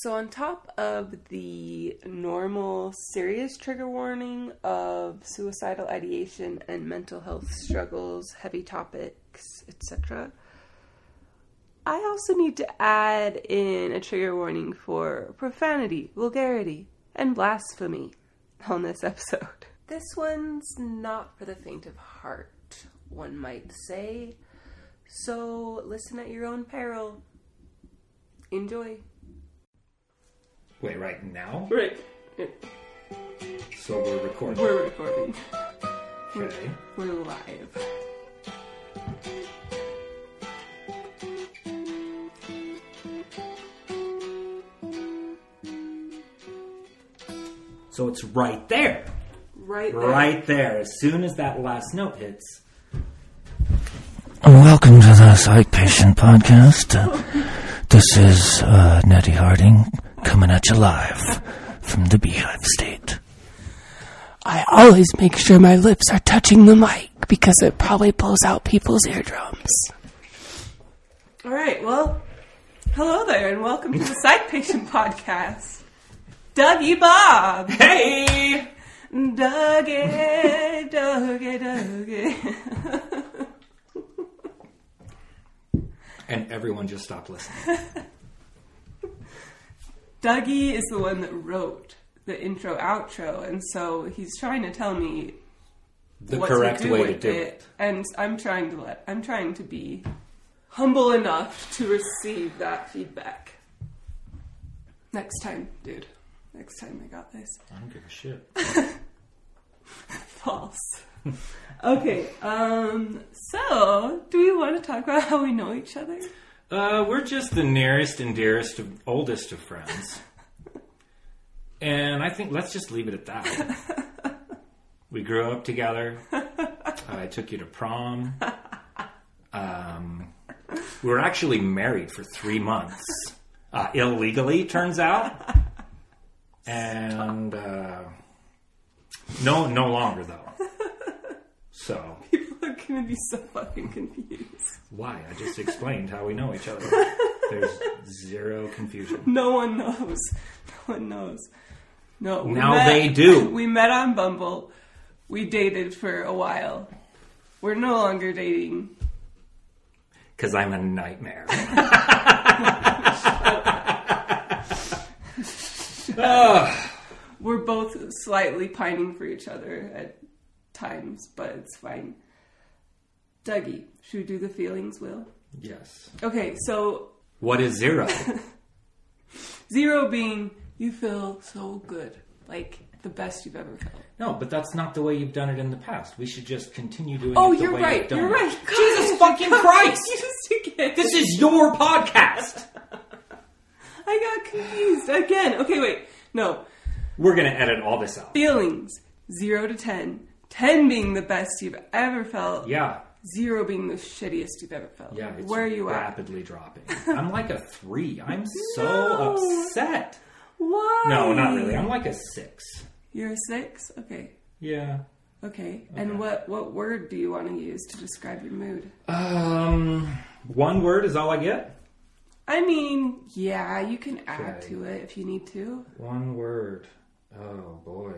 So, on top of the normal serious trigger warning of suicidal ideation and mental health struggles, heavy topics, etc., I also need to add in a trigger warning for profanity, vulgarity, and blasphemy on this episode. This one's not for the faint of heart, one might say. So, listen at your own peril. Enjoy. Wait, right now? Right. So we're recording. We're recording. okay. We're live. So it's right there. Right there. Right there. As soon as that last note hits. Welcome to the Psych Patient Podcast. Uh, this is uh, Nettie Harding coming at you live from the Beehive State. I always make sure my lips are touching the mic because it probably blows out people's eardrums. All right. Well, hello there, and welcome to the Psych Patient Podcast. Dougie Bob. Hey! Dougie, Dougie, Dougie. And everyone just stopped listening. Dougie is the one that wrote the intro outro, and so he's trying to tell me The what correct to do way to do it, it. and I'm trying to let I'm trying to be humble enough to receive that feedback. Next time, dude. Next time I got this. I don't give a shit. False. okay, um, so do we want to talk about how we know each other? Uh, we're just the nearest and dearest, of, oldest of friends. And I think let's just leave it at that. We grew up together. I took you to prom. Um, we were actually married for three months. Uh, illegally, turns out. And uh, no, no longer though. So Are gonna be so fucking confused. why? I just explained how we know each other. There's zero confusion. No one knows. No one knows. No. Now they do. We met on Bumble. We dated for a while. We're no longer dating. Because I'm a nightmare. We're both slightly pining for each other at times, but it's fine. Dougie, should we do the feelings, Will? yes. Okay, so What is zero? zero being you feel so good, like the best you've ever felt. No, but that's not the way you've done it in the past. We should just continue doing Oh, it the you're way right. you've done You're it. right. Jesus fucking Christ! This is your podcast. I got confused again. Okay, wait. No. We're gonna edit all this out. Feelings. Zero to ten. Ten being the best you've ever felt. Yeah, Zero being the shittiest you've ever felt. yeah. It's Where are you at? rapidly dropping. I'm like a three. I'm so No. upset. Why? No, not really. I'm like a six. You're a six? Okay. Yeah. Okay. And what, what word do you want to use to describe your mood? Um, one word is all I get. I mean, yeah, you can add Okay. to it if you need to. One word. Oh boy.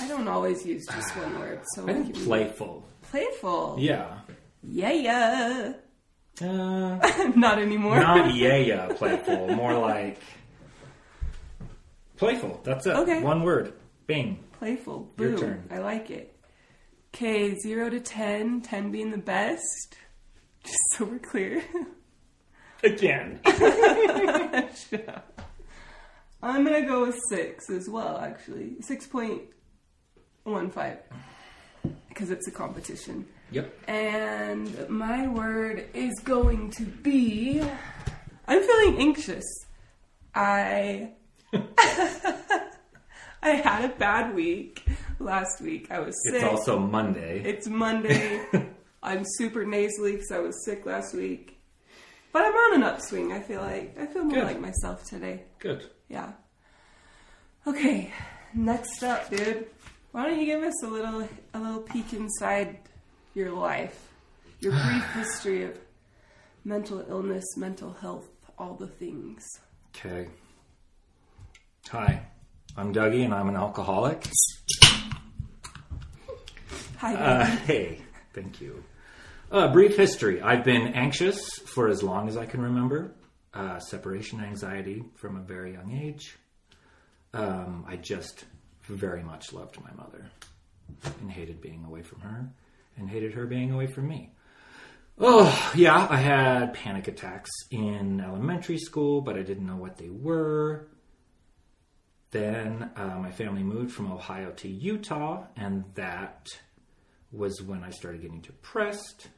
I don't always use just one word, so I think playful. playful. Yeah. Yeah, yeah. Uh, Not anymore. not yeah, yeah, playful. More like playful. That's it. Okay. One word. Bing. Playful. Your turn. I like it. Okay, zero to ten. Ten being the best. Just so we're clear. Again. I'm gonna go with six as well. Actually, six point one five because it's a competition. Yep. And my word is going to be. I'm feeling anxious. I. I had a bad week last week. I was sick. It's also Monday. It's Monday. I'm super nasally because I was sick last week. But I'm on an upswing, I feel like. I feel more Good. like myself today. Good. Yeah. Okay, next up, dude. Why don't you give us a little a little peek inside your life? Your brief history of mental illness, mental health all the things. Okay. Hi, I'm Dougie, and I'm an alcoholic. Hi, Uh, hey, thank you. Uh, brief history. I've been anxious for as long as I can remember. Uh, separation anxiety from a very young age. Um, I just very much loved my mother and hated being away from her and hated her being away from me. Oh, yeah, I had panic attacks in elementary school, but I didn't know what they were. Then uh, my family moved from Ohio to Utah, and that was when I started getting depressed,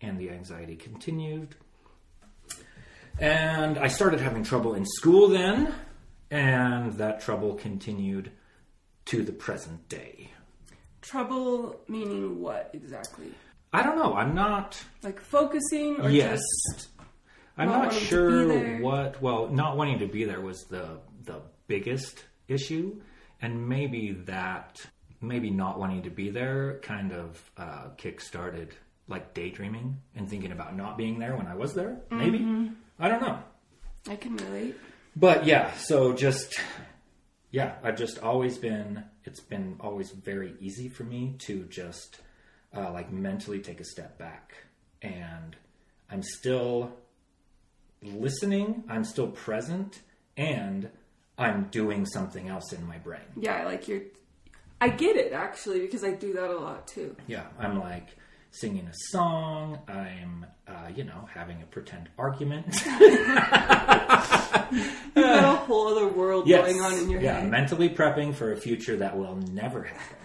and the anxiety continued. And I started having trouble in school then, and that trouble continued to the present day. Trouble meaning what exactly? I don't know. I'm not. Like focusing or yes. just I'm not not wanting to be sure what. Well, not wanting to be there was the the biggest issue, and maybe that, maybe not wanting to be there, kind of uh, kick-started like daydreaming and thinking about not being there when I was there. Maybe Mm-hmm. I don't know. I can relate. But yeah, so just yeah, I've just always been. It's been always very easy for me to just uh, like mentally take a step back, and I'm still listening. I'm still present, and I'm doing something else in my brain. Yeah, like you're. I get it actually because I do that a lot too. Yeah, I'm like singing a song. I'm, you know, having a pretend argument. You've got a whole other world yes. going on in your yeah, head. Yeah, mentally prepping for a future that will never happen.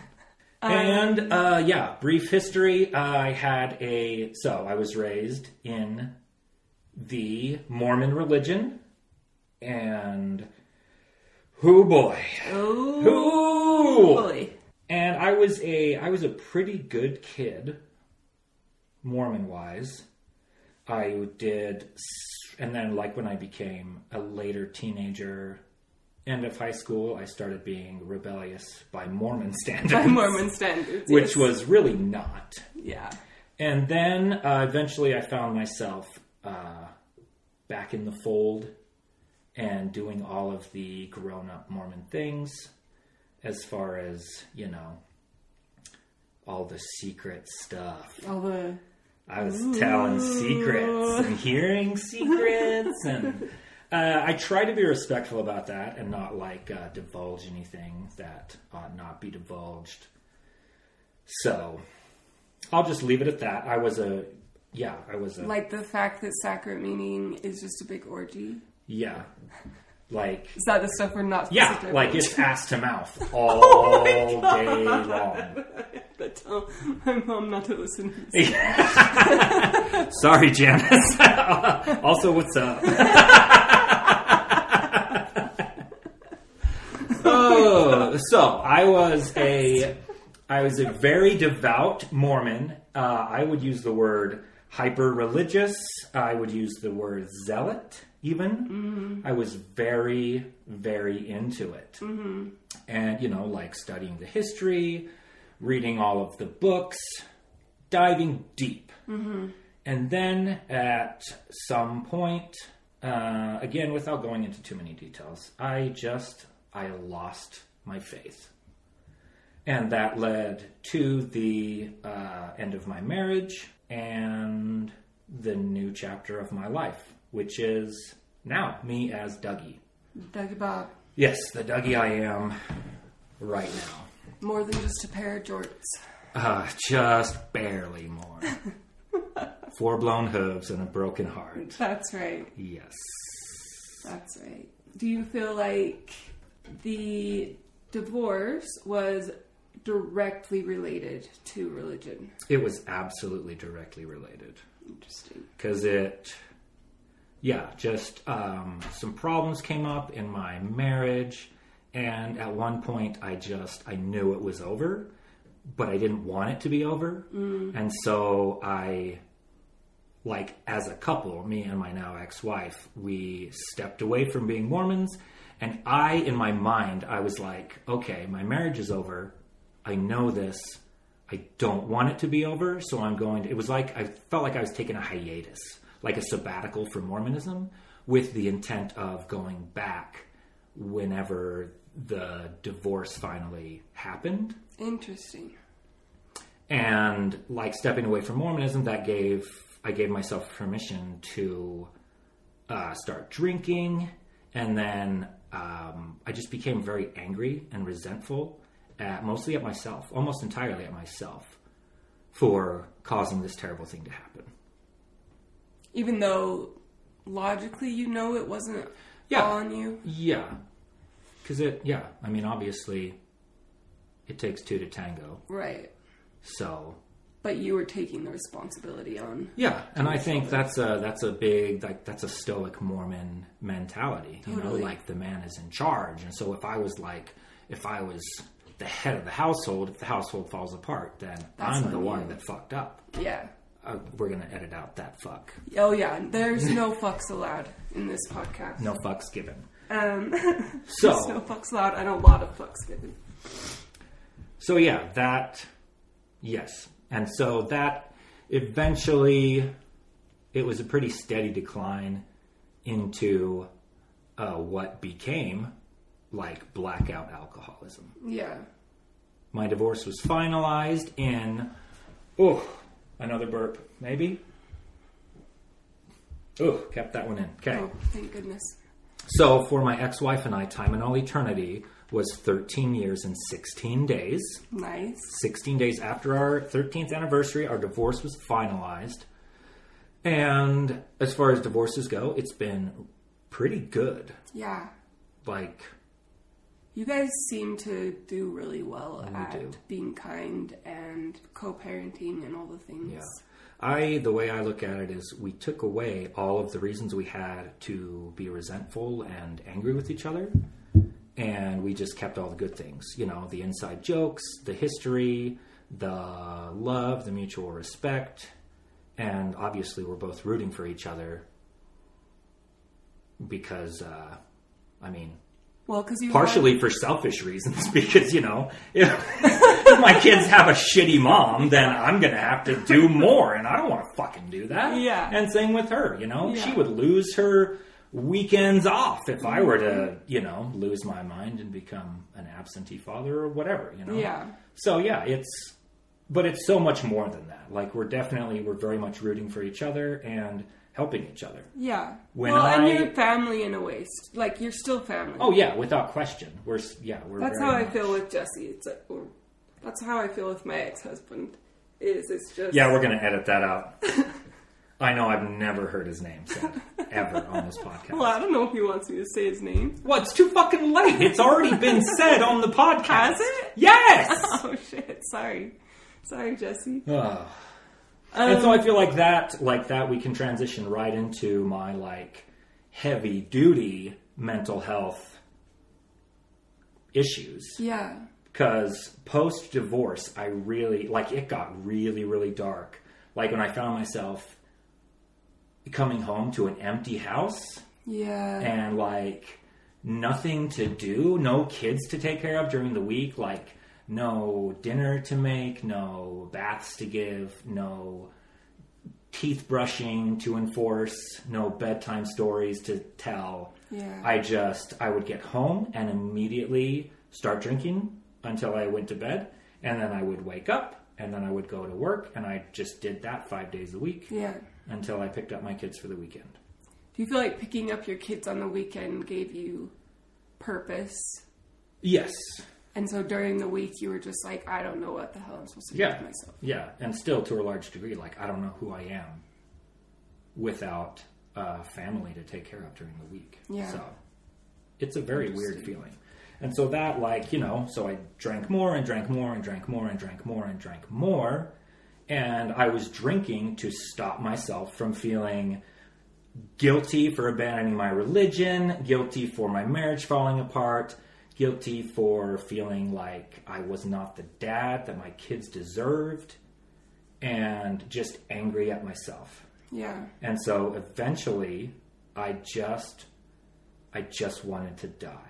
and uh, yeah, brief history. I had a so I was raised in the Mormon religion, and who boy, oh who boy. and I was a I was a pretty good kid, Mormon wise. I did, and then like when I became a later teenager, end of high school, I started being rebellious by Mormon standards, By Mormon standards. which yes. was really not. yeah. And then uh, eventually I found myself uh, back in the fold and doing all of the grown up Mormon things as far as, you know, all the secret stuff. All the I was telling secrets and hearing secrets and. Uh, I try to be respectful about that and not like uh, divulge anything that ought not be divulged. So, I'll just leave it at that. I was a, yeah, I was a, like the fact that sacrament meaning is just a big orgy. yeah, like Is that the stuff we're not supposed yeah, to like it's ass to mouth all day long. But tell um, my mom not to listen. Sorry, Janice. also, what's up? oh, so I was a I was a very devout Mormon. Uh, I would use the word hyper religious. I would use the word zealot. Even mm-hmm. I was very very into it, mm-hmm. and you know, like studying the history, reading all of the books, diving deep. And then at some point, uh, again, without going into too many details, I just I lost my faith, and that led to the uh, end of my marriage and the new chapter of my life, which is now me as Dougie. Dougie Bob. Yes, the Dougie I am right now. More than just a pair of jorts. Uh, just barely more. Four blown hooves and a broken heart. That's right. Yes. That's right. Do you feel like the divorce was directly related to religion? It was absolutely directly related. Interesting. Because it, yeah, just um, some problems came up in my marriage. And at one point, I just, I knew it was over, but I didn't want it to be over. Mm. And so I, like, as a couple, me and my now ex wife, we stepped away from being Mormons. And I, in my mind, I was like, okay, my marriage is over. I know this. I don't want it to be over, so I'm going to. It was like I felt like I was taking a hiatus. like a sabbatical from Mormonism with the intent of going back whenever the divorce finally happened Interesting. and like stepping away from Mormonism, that gave I gave myself permission to uh, start drinking, and then um, I just became very angry and resentful, at, mostly at myself, almost entirely at myself, for causing this terrible thing to happen. Even though logically you know it wasn't Yeah. on you. Yeah, because it. Yeah, I mean, obviously, it takes two to tango. Right. So But you were taking the responsibility on. Yeah, and I think that's a that's a big like that's a stoic Mormon mentality. You Totally. know, like the man is in charge, and so if I was like if I was the head of the household, if the household falls apart, then That's I'm the on one that fucked up. Yeah. Uh, we're gonna edit out that fuck. Oh yeah. There's no fucks allowed in this podcast. No fucks given. Um, So no fucks allowed and a lot of fucks given. So yeah, that yes, and so that eventually it was a pretty steady decline into uh, what became like blackout alcoholism. Yeah. My divorce was finalized in oh another burp maybe. Oh, kept that one in. Okay. Oh, thank goodness. So for my ex-wife and I, time in all eternity was 13 years and 16 days. Nice. 16 days after our 13th anniversary, our divorce was finalized. And as far as divorces go, it's been pretty good. Yeah. Like, You guys seem to do really well at do. being kind and co-parenting and all the things. yeah. I, the way I look at it is we took away all of the reasons we had to be resentful and angry with each other. And we just kept all the good things, you know, the inside jokes, the history, the love, the mutual respect. And obviously, we're both rooting for each other because, uh, I mean, Well, because you partially for selfish reasons because you know if, if my kids have a shitty mom then i'm gonna have to do more and i don't want to fucking do that Yeah. and same with her you know Yeah. she would lose her weekends off if i were to mm-hmm. you know lose my mind and become an absentee father or whatever you know Yeah. so yeah it's but it's so much more than that like we're definitely we're very much rooting for each other and helping each other Yeah. When well, and I- you're family in a way. Like you're still family. oh yeah without question we're yeah we're That's how I feel with Jesse. It's like, or, that's how I feel with my ex-husband. Is it's just Yeah, we're going to edit that out. I know I've never heard his name said ever on this podcast. Well, I don't know if he wants me to say his name. Well, it's too fucking late. It's already been said on the podcast. Has it? Yes. Oh shit! Sorry, sorry, Jesse. Ugh. Um, and so I feel like that, like that, we can transition right into my like heavy duty mental health issues. Yeah. Because post divorce, I really like it got really, really dark. Like when I found myself coming home to an empty house Yeah. and like nothing to do, no kids to take care of during the week, like no dinner to make, no baths to give, no teeth brushing to enforce, no bedtime stories to tell. Yeah. I just I would get home and immediately start drinking until I went to bed, and then I would wake up, and then I would go to work, and I just did that five days a week yeah. until I picked up my kids for the weekend. Do you feel like picking up your kids on the weekend gave you purpose? Yes, And so during the week, you were just like, I don't know what the hell I'm supposed to do yeah, with myself. yeah, and still to a large degree, like I don't know who I am without a family to take care of during the week. Yeah. so it's a very weird feeling. And so that, like, you know, so I drank more and drank more and drank more and drank more and drank more. And I was drinking to stop myself from feeling guilty for abandoning my religion, guilty for my marriage falling apart, guilty for feeling like I was not the dad that my kids deserved, and just angry at myself. Yeah. And so eventually, I just, I just wanted to die.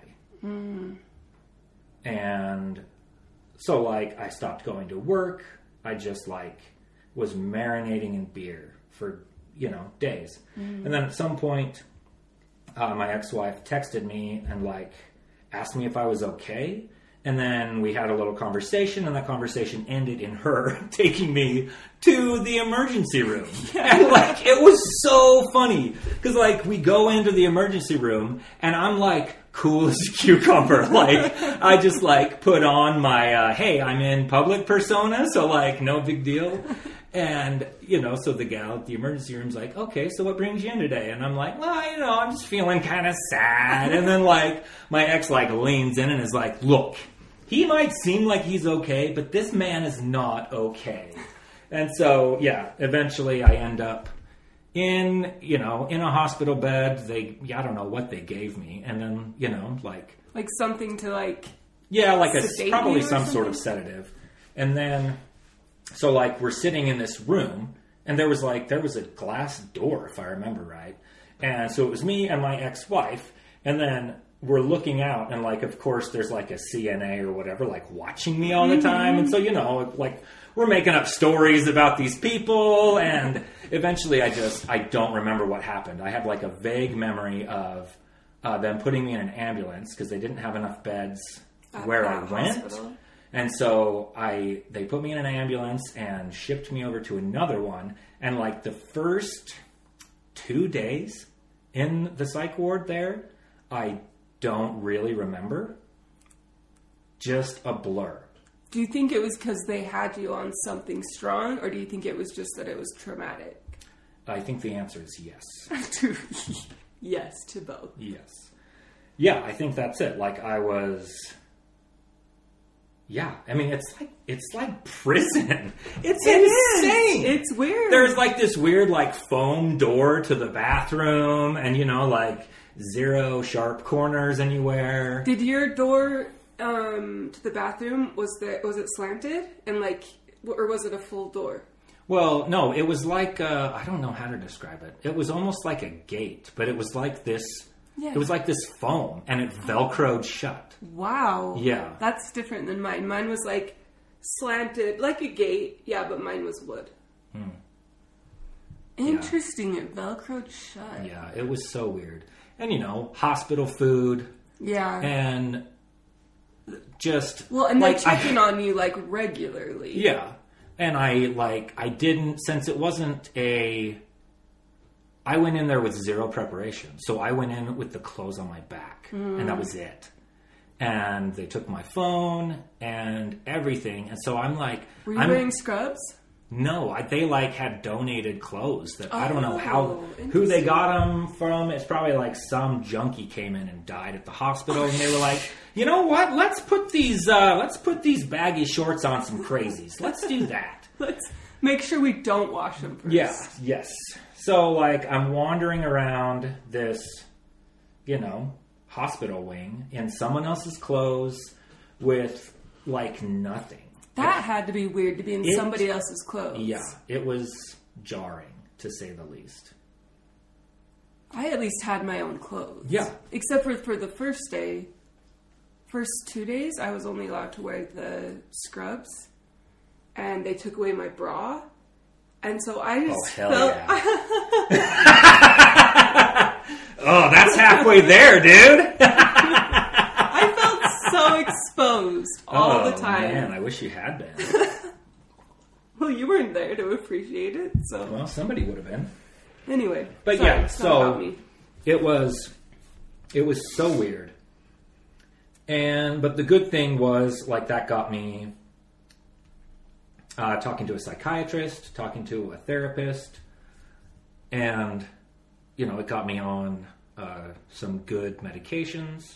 And so, like, I stopped going to work. I just, like, was marinating in beer for you know, days. And then at some point, uh, my ex-wife texted me and like asked me if I was okay. And then we had a little conversation, and that conversation ended in her taking me to the emergency room. And like, it was so funny because like we go into the emergency room, and I'm like cool as a cucumber. Like I just like put on my uh, hey, I'm in public persona, so like no big deal. And you know, so the gal at the emergency room's like, "Okay, so what brings you in today?" And I'm like, "Well, you know, I'm just feeling kind of sad." And then like my ex like leans in and is like, "Look, he might seem like he's okay, but this man is not okay." And so, yeah, eventually I end up in, you know, in a hospital bed. They, I don't know what they gave me, and then, you know, like Like something to like. yeah, like a probably some sort of sedative. And then so like we're sitting in this room and there was like there was a glass door if I remember right. And so it was me and my ex-wife and then we're looking out and like of course there's like a CNA or whatever like watching me all the mm-hmm. time and so you know like we're making up stories about these people and eventually I just I don't remember what happened. I have like a vague memory of uh, them putting me in an ambulance because they didn't have enough beds At where I went. hospital. And so I they put me in an ambulance and shipped me over to another one. And like the first two days in the psych ward there, I don't really remember. Just a blur. Do you think it was because they had you on something strong, or do you think it was just that it was traumatic? I think the answer is yes. yes, to both. Yes. Yeah, I think that's it. Like I was Yeah, I mean it's like it's like prison. It's It is. insane. It's weird. There's like this weird like foam door to the bathroom and you know like zero sharp corners anywhere. Did your door um, to the bathroom was the was it slanted and like, or was it a full door? Well, no, it was like uh, I don't know how to describe it. It was almost like a gate, but it was like this. Yeah. It was like this foam, and it velcroed shut. Wow. Yeah. That's different than mine. Mine was like slanted, like a gate. Yeah, but mine was wood. Hmm. Interesting. It velcroed shut. Yeah, it was so weird. And you know, hospital food Yeah. and just well, and like, they check I- on you like regularly. Yeah. And I like I didn't since it wasn't a I went in there with zero preparation. So I went in with the clothes on my back and that mm. was it. And they took my phone and everything. And so I'm like Were you I'm wearing scrubs? No, I, they like had donated clothes that I don't know Oh, how who they got them from. It's probably like some junkie came in and died at the hospital, and they were like, you know what? Let's put these uh, let's put these baggy shorts on some crazies. Let's do that. Let's make sure we don't wash them first. Yeah. Yes. So like I'm wandering around this, you know, hospital wing in someone else's clothes with like nothing. That had to be weird to be in It- somebody else's clothes. Yeah, it was jarring to say the least. I at least had my own clothes. Yeah. Except for for the first day. First two days, I was only allowed to wear the scrubs, and they took away my bra, and so I Oh just hell felt yeah! oh, that's halfway there, dude. I felt so exposed all oh, the time. Man, I wish you had been. Well, you weren't there to appreciate it, so well, somebody would have been. anyway. But sorry, yeah, so- about me. It was, it was so weird. And but the good thing was like that got me uh, talking to a psychiatrist, talking to a therapist, and you know it got me on uh, some good medications.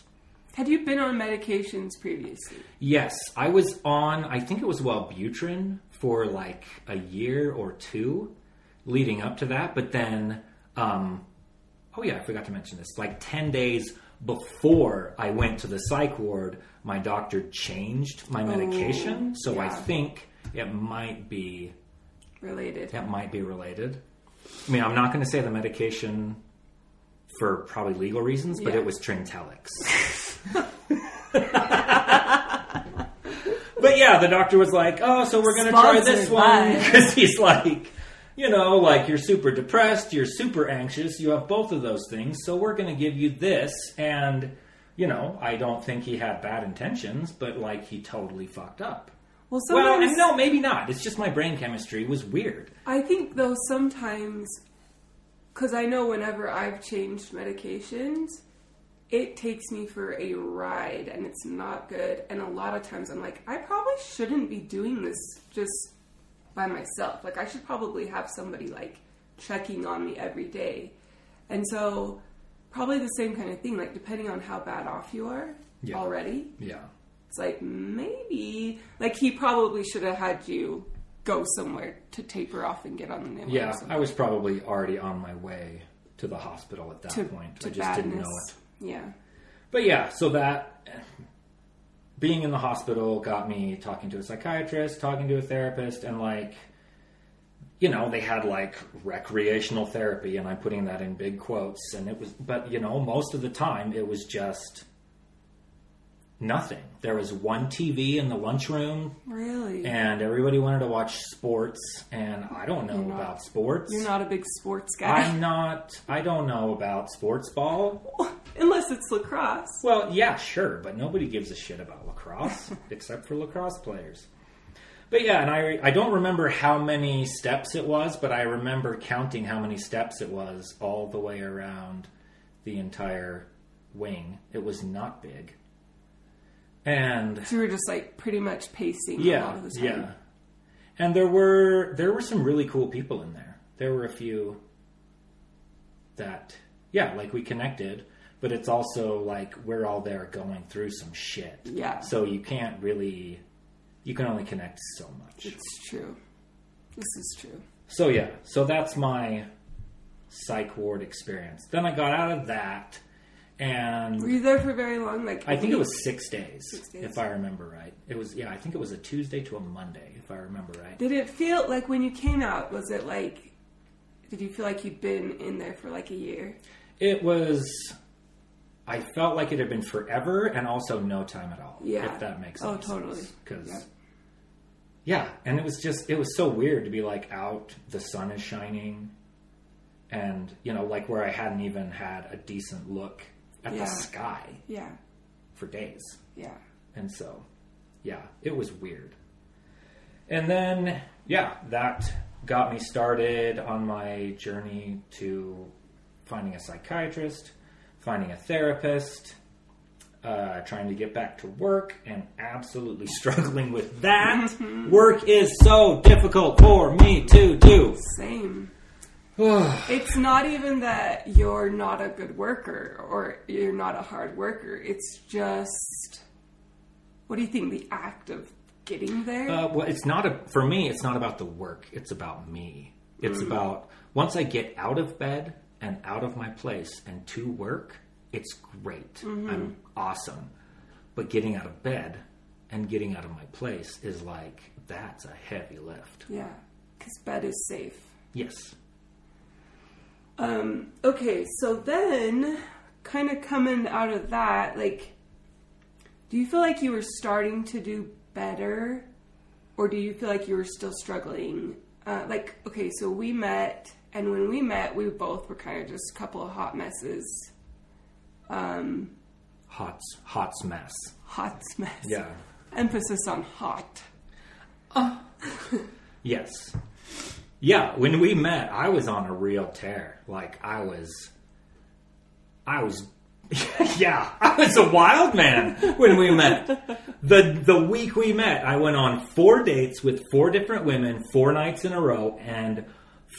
Had you been on medications previously? Yes, I was on. I think it was Wellbutrin for like a year or two, leading up to that. But then, um, oh yeah, I forgot to mention this. Like ten days before I went to the psych ward, my doctor changed my medication. so I think it might be Related. it might be related. I mean, I'm not going to say the medication for probably legal reasons, but Yeah. it was Trintellix. but yeah, the doctor was like, "Oh, so we're going to try this Sponsored one by- because he's like, you know, like you're super depressed, you're super anxious, you have both of those things, so we're going to give you this. And, you know, I don't think he had bad intentions, but like he totally fucked up. Well, Well, sometimes and no, maybe not. It's just my brain chemistry was weird. I think though sometimes, because I know whenever I've changed medications, it takes me for a ride and it's not good. And a lot of times I'm like, I probably shouldn't be doing this just by myself. Like I should probably have somebody like checking on me every day. And so probably the same kind of thing. Like depending on how bad off you are Yeah. already, Yeah. it's like maybe like he probably should have had you go somewhere to taper off and get on the new one Yeah. I was probably already on my way to the hospital at that to, point. to I just badness. didn't know it. Yeah. But yeah, so that being in the hospital got me talking to a psychiatrist, talking to a therapist, and like, you know, they had like recreational therapy, and I'm putting that in big quotes. And it was, but you know, most of the time it was just nothing. There was one TV in the lunchroom, Really? and everybody wanted to watch sports, and I don't know not- about sports. You're not a big sports guy. I'm not. I don't know about sports ball. Unless it's lacrosse. Well, yeah, sure, but nobody gives a shit about lacrosse except for lacrosse players. But yeah, and I I don't remember how many steps it was, but I remember counting how many steps it was all the way around the entire wing. It was not big. And So you were just like pretty much pacing a lot of the time. yeah. And there were there were some really cool people in there. There were a few that yeah, like we connected, but it's also like we're all there going through some shit. Yeah. So you can't really you can only connect so much. It's true. This is true. So yeah, so that's my psych ward experience. Then I got out of that and Were you there for very long? Like I think it was six days, Six days. if I remember right. It was yeah, I think it was a Tuesday to a Monday, if I remember right. Did it feel like when you came out? Was it like? Did you feel like you'd been in there for like a year? It was. I felt like it had been forever, and also no time at all. Yeah. if that makes Oh, sense. Oh, totally. Because, Yeah. yeah, and it was just it was so weird to be like out, the sun is shining, and you know, like where I hadn't even had a decent look at Yeah. the sky Yeah. for days. Yeah. And so, yeah, it was weird. And then, yeah, that got me started on my journey to finding a psychiatrist, finding a therapist, uh, trying to get back to work, and absolutely struggling with that. work is so difficult for me to do. Same. it's not even that you're not a good worker or you're not a hard worker. It's just, what do you think? The act of getting there? Uh, well, it's not a for me. It's not about the work. It's about me. It's about once I get out of bed and out of my place and to work, it's great. I'm awesome. But getting out of bed and getting out of my place is like that's a heavy lift. yeah. Because bed is safe. Yes. Um, okay, so then, kind of coming out of that, like, do you feel like you were starting to do better, or do you feel like you were still struggling? Uh, like, okay, so we met, and when we met, we both were kind of just a couple of hot messes. Um, Hot's hot's mess. hot mess. Yeah. Emphasis on hot. Uh. yes. Yeah, when we met, I was on a real tear. Like I was I was yeah, I was a wild man when we met. The the week we met, I went on four dates with four different women, four nights in a row, and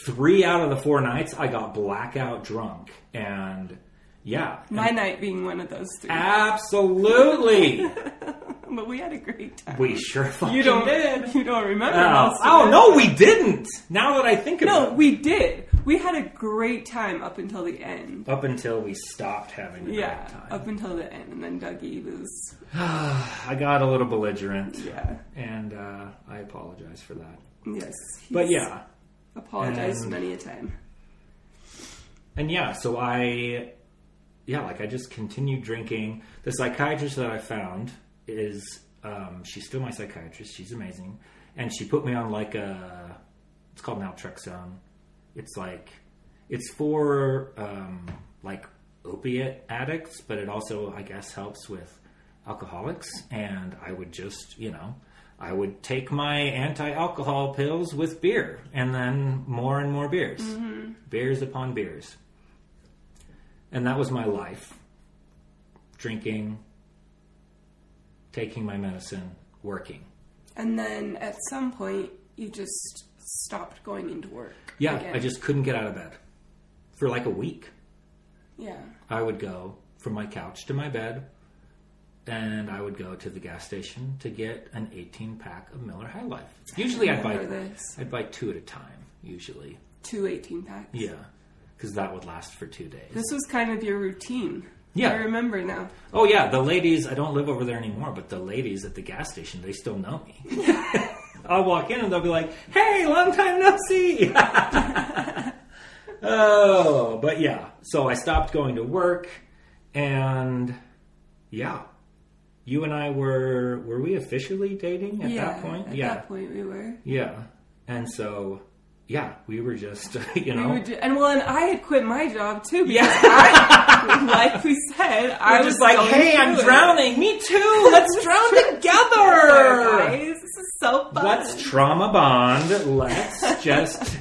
three out of the four nights I got blackout drunk. And yeah. My night being one of those three. Absolutely. but we had a great time. we sure fucking you don't, did. you don't remember Oh, oh no, we didn't. Now that I think about No, it. No, we did. We had a great time up until the end. Up until we stopped having a Yeah, great time. up until the end, and then Dougie was I got a little belligerent, yeah, and uh, I apologize for that. yes. But yeah, apologized and- many a time. and yeah, so I, yeah, like I just continued drinking. The psychiatrist that I found is, um, she's still my psychiatrist. She's amazing, and she put me on like a It's called naltrexone. It's like it's for um, like opiate addicts, but it also I guess helps with alcoholics. And I would just you know I would take my anti-alcohol pills with beer, and then more and more beers, beers upon beers, and that was my life: drinking, taking my medicine, working. And then at some point, you just stopped going into work. Yeah, again. I just couldn't get out of bed for like a week. Yeah. I would go from my couch to my bed, and I would go to the gas station to get an 18 pack of Miller High Life. Usually, I'd buy this. I'd buy two at a time. Usually, Two 18 packs. yeah, because that would last for two days. This was kind of your routine. Yeah. I remember now. Oh yeah, the ladies. I don't live over there anymore, but the ladies at the gas station, they still know me. I'll walk in and they'll be like, "Hey, long time no see." oh, but yeah. So I stopped going to work, and yeah, you and I were were we officially dating at yeah. that point? At yeah, At that point, we were. yeah. And so yeah, we were just you We know. were ju- and well, and I had quit my job too. Because Yeah. I, like we said, I We're was like, hey, I'm drowning. Me too. Let's drown together. guys. This is so fun. Let's trauma bond. Let's just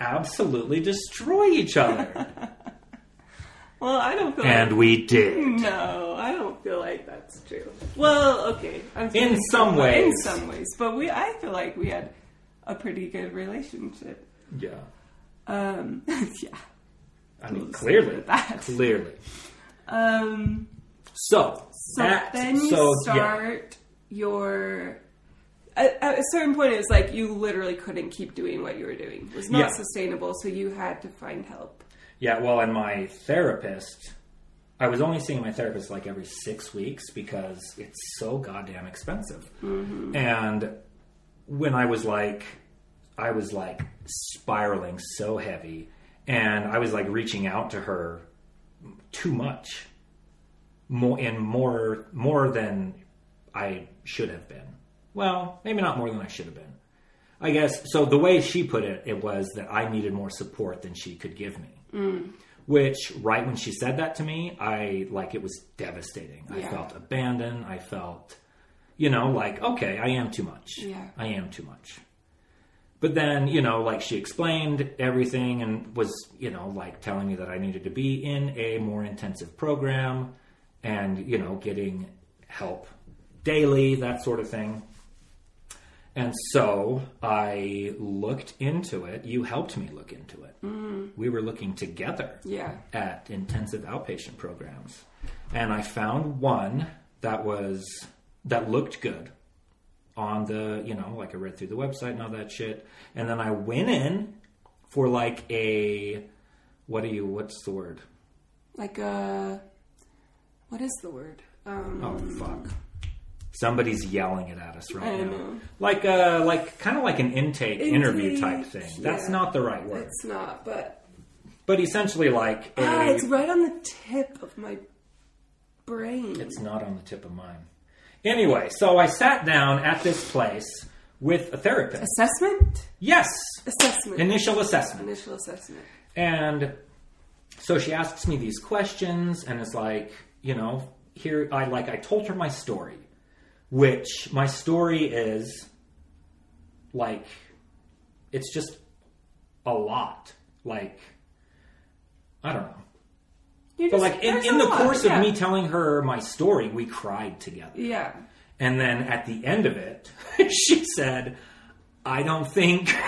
absolutely destroy each other. well, I don't feel. And we did. no, I don't feel like that's true. Well, okay, I'm In some ways. in some ways, but we, I feel like we had a pretty good relationship. Yeah. Um, yeah. I mean, clearly. that. Clearly. Um, So, so at- then you so, yeah. start your. At, at a certain point, it was like you literally couldn't keep doing what you were doing. It was not Yeah. sustainable, so you had to find help. Yeah, well, and my therapist, I was only seeing my therapist like every six weeks because it's so goddamn expensive. And when I was like, I was like spiraling so heavy, and I was like reaching out to her too much, more and more more than I should have been. Well, maybe not more than I should have been. I guess so. The way she put it, it was that I needed more support than she could give me. Mm. Which, right when she said that to me, I like it was devastating. I felt abandoned. I felt, you know, like okay, I am too much. Yeah. I am too much. But then, you know, like she explained everything and was, you know, like telling me that I needed to be in a more intensive program and, you know, getting help daily, that sort of thing. And so I looked into it. You helped me look into it. Mm-hmm. We were looking together Yeah. at intensive outpatient programs. And I found one that was that looked good on the, you know, like I read through the website and all that shit. And then I went in for like a what are you what's the word? Like uh what is the word? Um Oh fuck. Somebody's yelling it at us right now. know. Like uh like kind of like an intake interview type thing. That's not the right word. it's not, but But essentially like a ah, it's right on the tip of my brain. It's not on the tip of mine. Anyway, so I sat down at this place with a therapist. Assessment? Yes, Assessment. initial assessment. Initial assessment. And so she asks me these questions and is like, you know, here I like I told her my story, which my story is like it's just a lot. Like I don't know. You But just- like in, in the lot, course yeah. of me telling her my story, we cried together. Yeah. And then at the end of it, she said, I don't think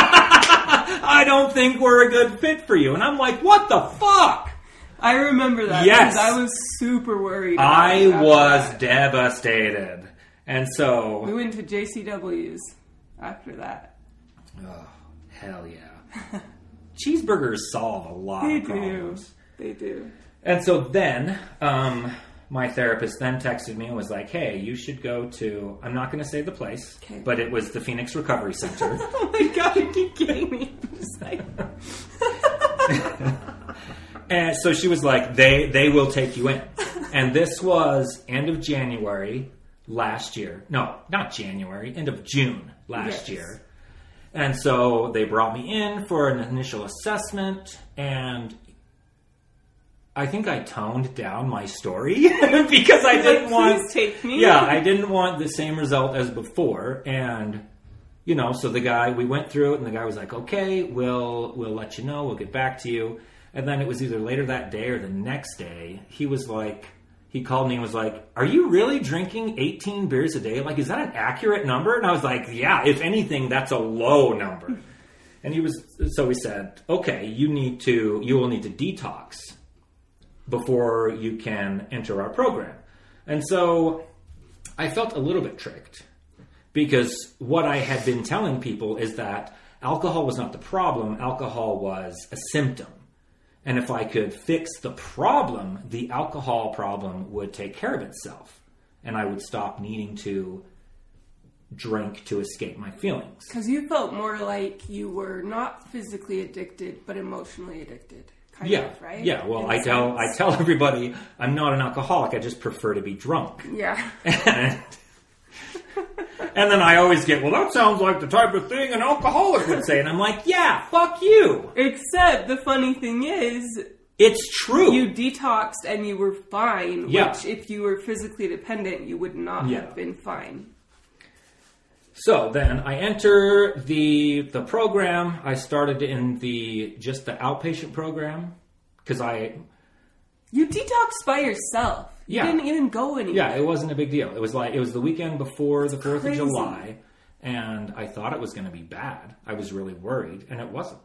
I don't think we're a good fit for you. And I'm like, what the fuck? I remember that. Yes. I was super worried. I was that. devastated. And so. We went to JCW's after that. oh, hell yeah. Cheeseburgers solve a lot They of do. They do. And so then, um, my therapist then texted me and was like, "Hey, you should go to. I'm not going to say the place, Okay. but it was the Phoenix Recovery Center." Oh my god, you keep getting me. Like, and so she was like, "They they will take you in." And this was end of January last year. No, not January. End of June last Yes. year. And so they brought me in for an initial assessment, and I think I toned down my story because I didn't Like, want. take me. Yeah, I didn't want the same result as before, and you know, so the guy we went through it, and the guy was like, "Okay, we'll we'll let you know. We'll get back to you." And then it was either later that day or the next day. He was like, he called me and was like, "Are you really drinking 18 beers a day? Like, is that an accurate number?" And I was like, "Yeah. If anything, that's a low number." And he was so he said, "Okay, you need to you will need to detox before you can enter our program." And so I felt a little bit tricked because what I had been telling people is that alcohol was not the problem, alcohol was a symptom. And if I could fix the problem, the alcohol problem would take care of itself. And I would stop needing to drink to escape my feelings. Because you felt more like you were not physically addicted, but emotionally addicted. Kind Yeah, of, right? yeah. Well, I tell I tell everybody I'm not an alcoholic. I just prefer to be drunk. Yeah. and, and then I always get, well, that sounds like the type of thing an alcoholic would say. And I'm like, yeah, fuck you. Except the funny thing is, It's true. you detoxed and you were fine. Yeah. Which, if you were physically dependent, you would not Yeah. have been fine. So then I enter the the program. I started in the just the outpatient program because I You detoxed by yourself. You Yeah. didn't even go anywhere. yeah, it wasn't a big deal. It was like it was the weekend before the Fourth of. July, and I thought it was going to be bad. I was really worried, and it wasn't.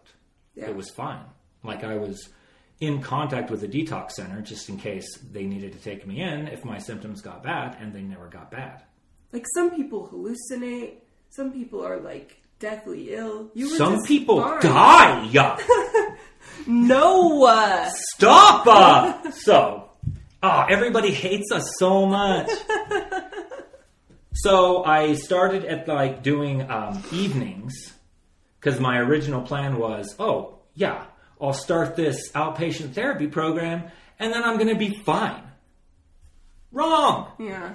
Yeah. It was fine. Like I was in contact with the detox center just in case they needed to take me in if my symptoms got bad, and they never got bad. Like some people hallucinate. Some people are like deathly ill. You were Some just people fine. die. Yeah. No. uh, Stop. Uh. so, oh, everybody hates us so much. so I started at like doing um, evenings because my original plan was, oh yeah, I'll start this outpatient therapy program, and then I'm going to be fine. Wrong. Yeah.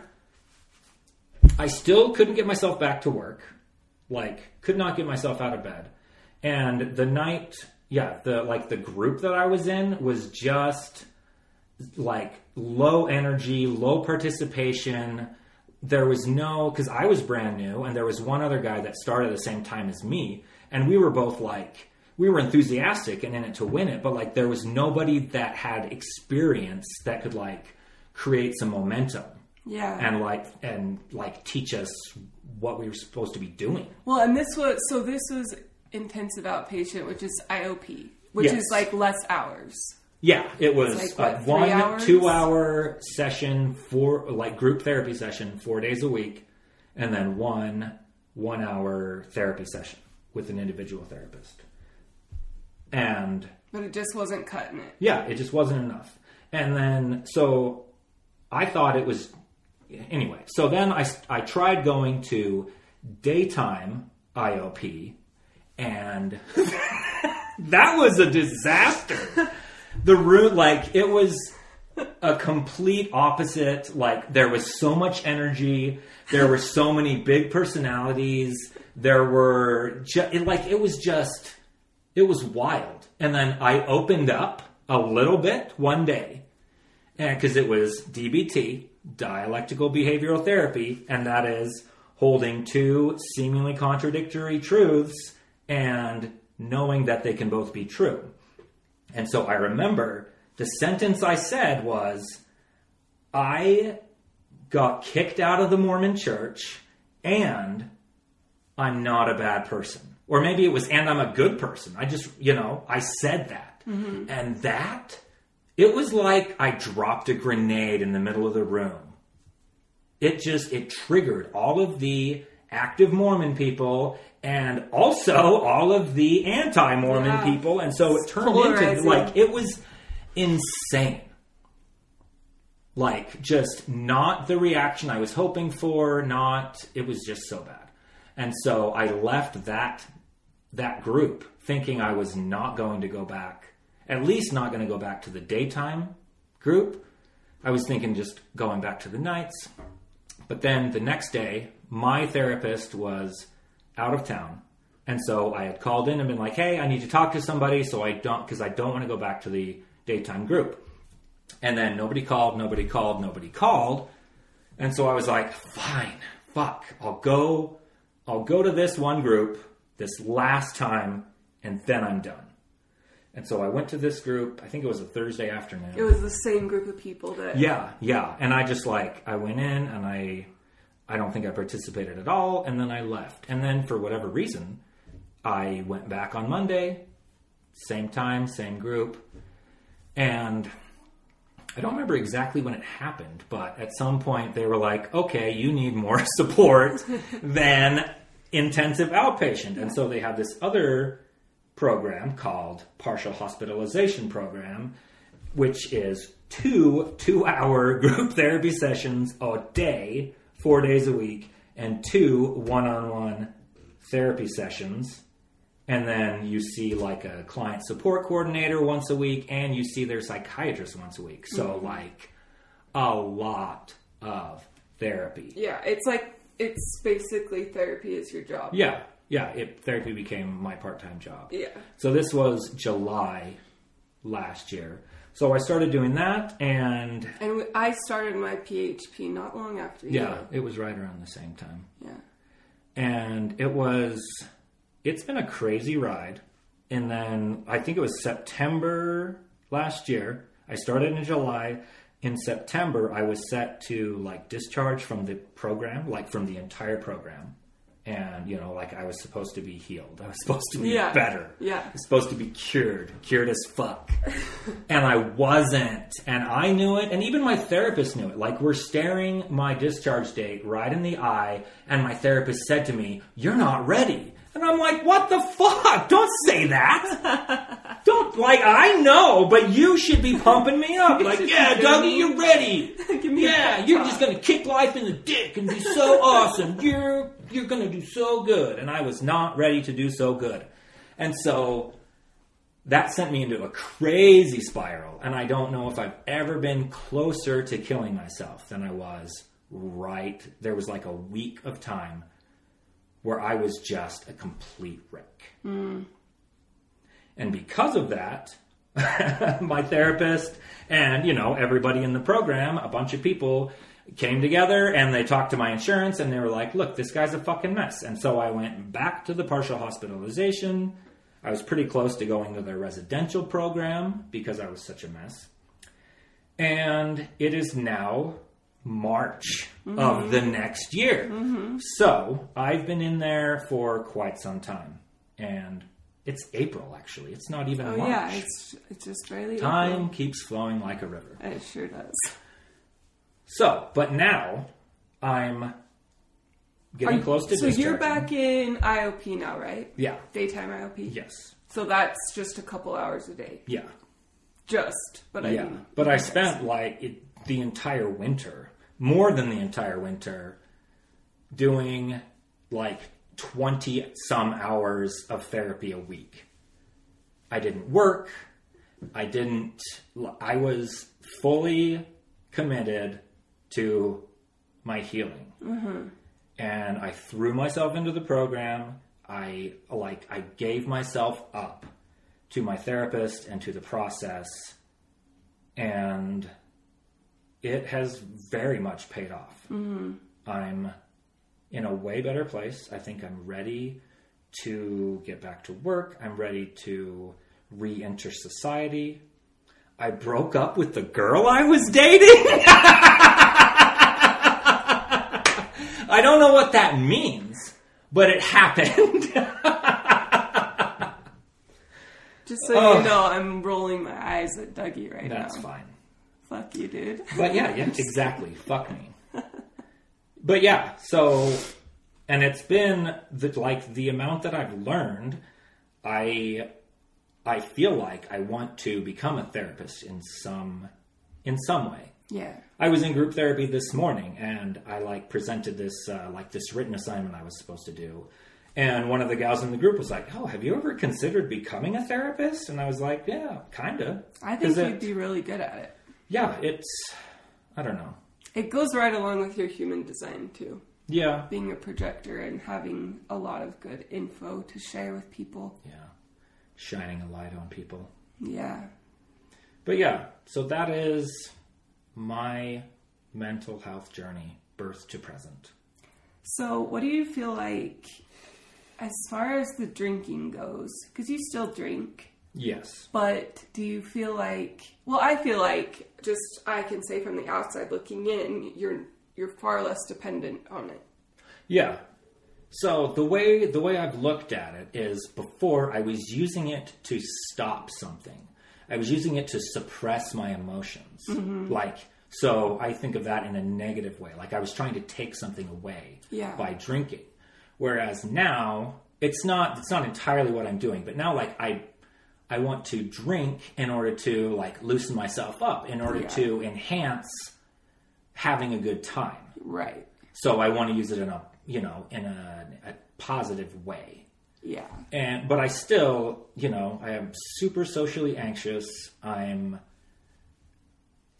I still couldn't get myself back to work. Like, could not get myself out of bed. And the night, yeah, the like the group that I was in was just like low energy, low participation. There was no because I was brand new, and there was one other guy that started at the same time as me, and we were both like we were enthusiastic and in it to win it, but like there was nobody that had experience that could like create some momentum Yeah. and like and like teach us what we were supposed to be doing. well, and this was so this was intensive outpatient, which is IOP, which Yes. is like less hours. Yeah, it was Like, what, one hours? two hour session for like group therapy session four days a week, and then one one hour therapy session with an individual therapist. And But it just wasn't cutting it. yeah, it just wasn't enough. And then so I thought it was anyway. So then I I tried going to daytime IOP and that was a disaster. The route like it was a complete opposite like there was so much energy, there were so many big personalities, there were it, like it was just it was wild. And then I opened up a little bit one day, because it was DBT, dialectical behavioral therapy, and that is holding two seemingly contradictory truths and knowing that they can both be true. And so I remember the sentence I said was, I got kicked out of the Mormon church and I'm not a bad person. Or maybe it was, and I'm a good person. I just, you know, I said that. Mm-hmm. And that, it was like I dropped a grenade in the middle of the room. It just, it triggered all of the active Mormon people and also all of the anti Mormon Yeah. people. And so it turned into, like, it was insane like just not the reaction I was hoping for. Not it was just so bad, and so I left that that group thinking I was not going to go back. At least not going to go back to the daytime group. I was thinking just going back to the nights. But then the next day, my therapist was out of town, And so I had called in and been like, "Hey, I need to talk to somebody, so I don't because I don't want to go back to the daytime group." And then nobody called, nobody called, nobody called. And so I was like, "Fine, fuck, I'll go I'll go to this one group this last time and then I'm done." And so I went to this group, I think it was a Thursday afternoon. It was the same group of people that. Yeah, yeah. And I just like I went in and I I don't think I participated at all and then I left. And then for whatever reason, I went back on Monday, same time, same group. And I don't remember exactly when it happened, but at some point they were like, "Okay, you need more support than intensive outpatient." And so they have this other program called partial hospitalization program which is two two hour group therapy sessions a day, four days a week, and two one on one therapy sessions. And then you see like a client support coordinator once a week, and you see their psychiatrist once a week. So, mm-hmm. like, a lot of therapy. Yeah, it's like it's basically therapy is your job. Yeah, yeah, it, therapy became my part time job. Yeah. So this was July last year. So I started doing that, and And I started my PHP not long after you. yeah, it was right around the same time. Yeah. And it was, it's been a crazy ride. And then I think it was September last year. I started in July. In September, I was set to like discharge from the program, like from the entire program. And, you know, like I was supposed to be healed. I was supposed to be Yeah. better. Yeah. I was supposed to be cured, cured as fuck. and I wasn't. And I knew it. And even my therapist knew it. Like, we're staring my discharge date right in the eye. And my therapist said to me, You're not ready. And I'm like, What the fuck? Don't say that. Don't, like, I know, but you should be pumping me up. Like, yeah, Dougie, you're ready. Yeah, you're just gonna kick life in the dick and be so awesome. You're you're gonna do so good. And I was not ready to do so good. And so that sent me into a crazy spiral. And I don't know if I've ever been closer to killing myself than I was right. There was like a week of time where I was just a complete wreck. Hmm. And because of that, my therapist and, you know, everybody in the program, a bunch of people came together and they talked to my insurance and they were like, look, this guy's a fucking mess. And so I went back to the partial hospitalization. I was pretty close to going to their residential program because I was such a mess. And it is now March of mm-hmm. the next year. Mm-hmm. So I've been in there for quite some time. And it's April, actually. It's not even Oh March. yeah, it's it's just barely Time keeps flowing like a river. It sure does. So, but now I'm getting Are- close to so you're back in IOP now, right? Yeah. Daytime IOP. Yes. So that's just a couple hours a day. Yeah. Just, but I yeah. mean, but I spent like it, the entire winter, more than the entire winter, doing like 20 some hours of therapy a week. I didn't work. I didn't, I was fully committed to my healing. Mm-hmm. And I threw myself into the program. I like, I gave myself up to my therapist and to the process. And it has very much paid off. Mm-hmm. I'm in a way better place. I think I'm ready to get back to work. I'm ready to re enter society. I broke up with the girl I was dating. I don't know what that means, but it happened. Just so Oh. you know, I'm rolling my eyes at Dougie right That's now. That's fine. Fuck you, dude. But yeah, yeah, exactly. Fuck me. But yeah, so and it's been the, like the amount that I've learned. I I feel like I want to become a therapist in some in some way. Yeah. I was in group therapy this morning, and I like presented this uh, like this written assignment I was supposed to do. And one of the gals in the group was like, "Oh, have you ever considered becoming a therapist?" And I was like, "Yeah, kind of." I think you'd be really good at it. Yeah, it's I don't know. It goes right along with your human design too. Yeah. being a projector and having a lot of good info to share with people. Yeah. Shining a light on people. Yeah. But yeah, so that is my mental health journey, birth to present. So, what do you feel like as far as the drinking goes? Because you still drink, Yes. but do you feel like? Well, I feel like just I can say from the outside looking in, you're you're far less dependent on it. Yeah. So the way the way I've looked at it is before I was using it to stop something. I was using it to suppress my emotions. Mm-hmm. Like so I think of that in a negative way. Like I was trying to take something away Yeah. by drinking. Whereas now it's not it's not entirely what I'm doing, but now like I I want to drink in order to like loosen myself up, in order Yeah. to enhance having a good time. Right. So I want to use it in a you know in a, a positive way. Yeah. And but I still you know I am super socially anxious. I'm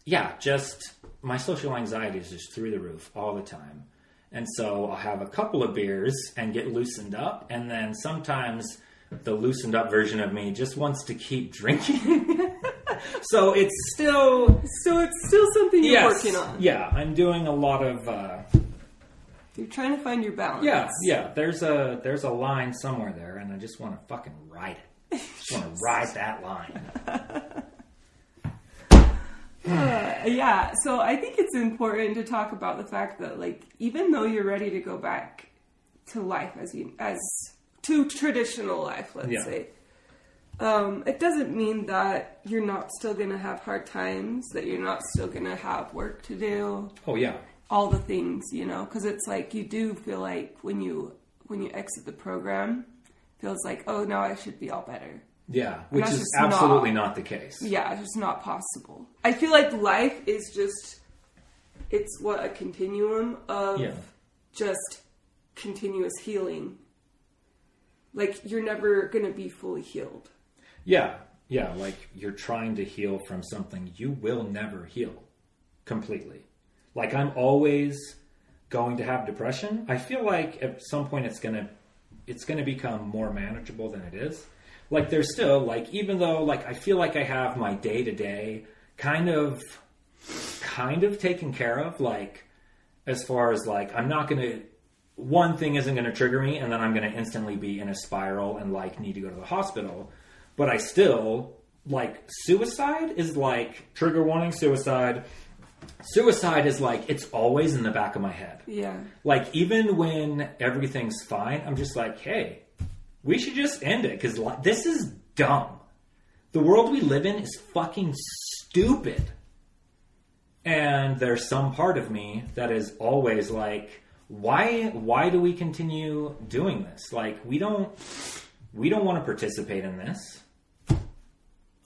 yeah just my social anxiety is just through the roof all the time. And so I'll have a couple of beers and get loosened up, and then sometimes the loosened up version of me just wants to keep drinking. so it's still So it's still something you're yes, working on. yeah. I'm doing a lot of. Uh, You're trying to find your balance. Yeah, yeah. There's a there's a line somewhere there, and I just want to fucking ride it. Just want to ride that line. Uh, yeah. So I think it's important to talk about the fact that, like, even though you're ready to go back to life as you as to traditional life, let's Yeah. say, um, it doesn't mean that you're not still gonna have hard times, that you're not still gonna have work to do, Oh yeah, all the things, you know, because it's like you do feel like when you when you exit the program, feels like oh now I should be all better. yeah. Which is just not- absolutely not. the case. Yeah, it's just not possible. I feel like life is just it's what a continuum of Yeah. just continuous healing. Like you're never gonna be fully healed. Yeah, yeah. Like you're trying to heal from something you will never heal completely. Like I'm always going to have depression. I feel like at some point it's gonna it's gonna become more manageable than it is. Like there's still like even though like I feel like I have my day to day kind of kind of taken care of. Like as far as like I'm not gonna one thing isn't going to trigger me and then I'm going to instantly be in a spiral and like need to go to the hospital. But I still like suicide is like trigger warning suicide. Suicide is like it's always in the back of my head. Yeah. Like even when everything's fine, I'm just like, "Hey, we should just end it cuz li- this is dumb. The world we live in is fucking stupid." And there's some part of me that is always like, why why do we continue doing this? Like we don't we don't want to participate in this.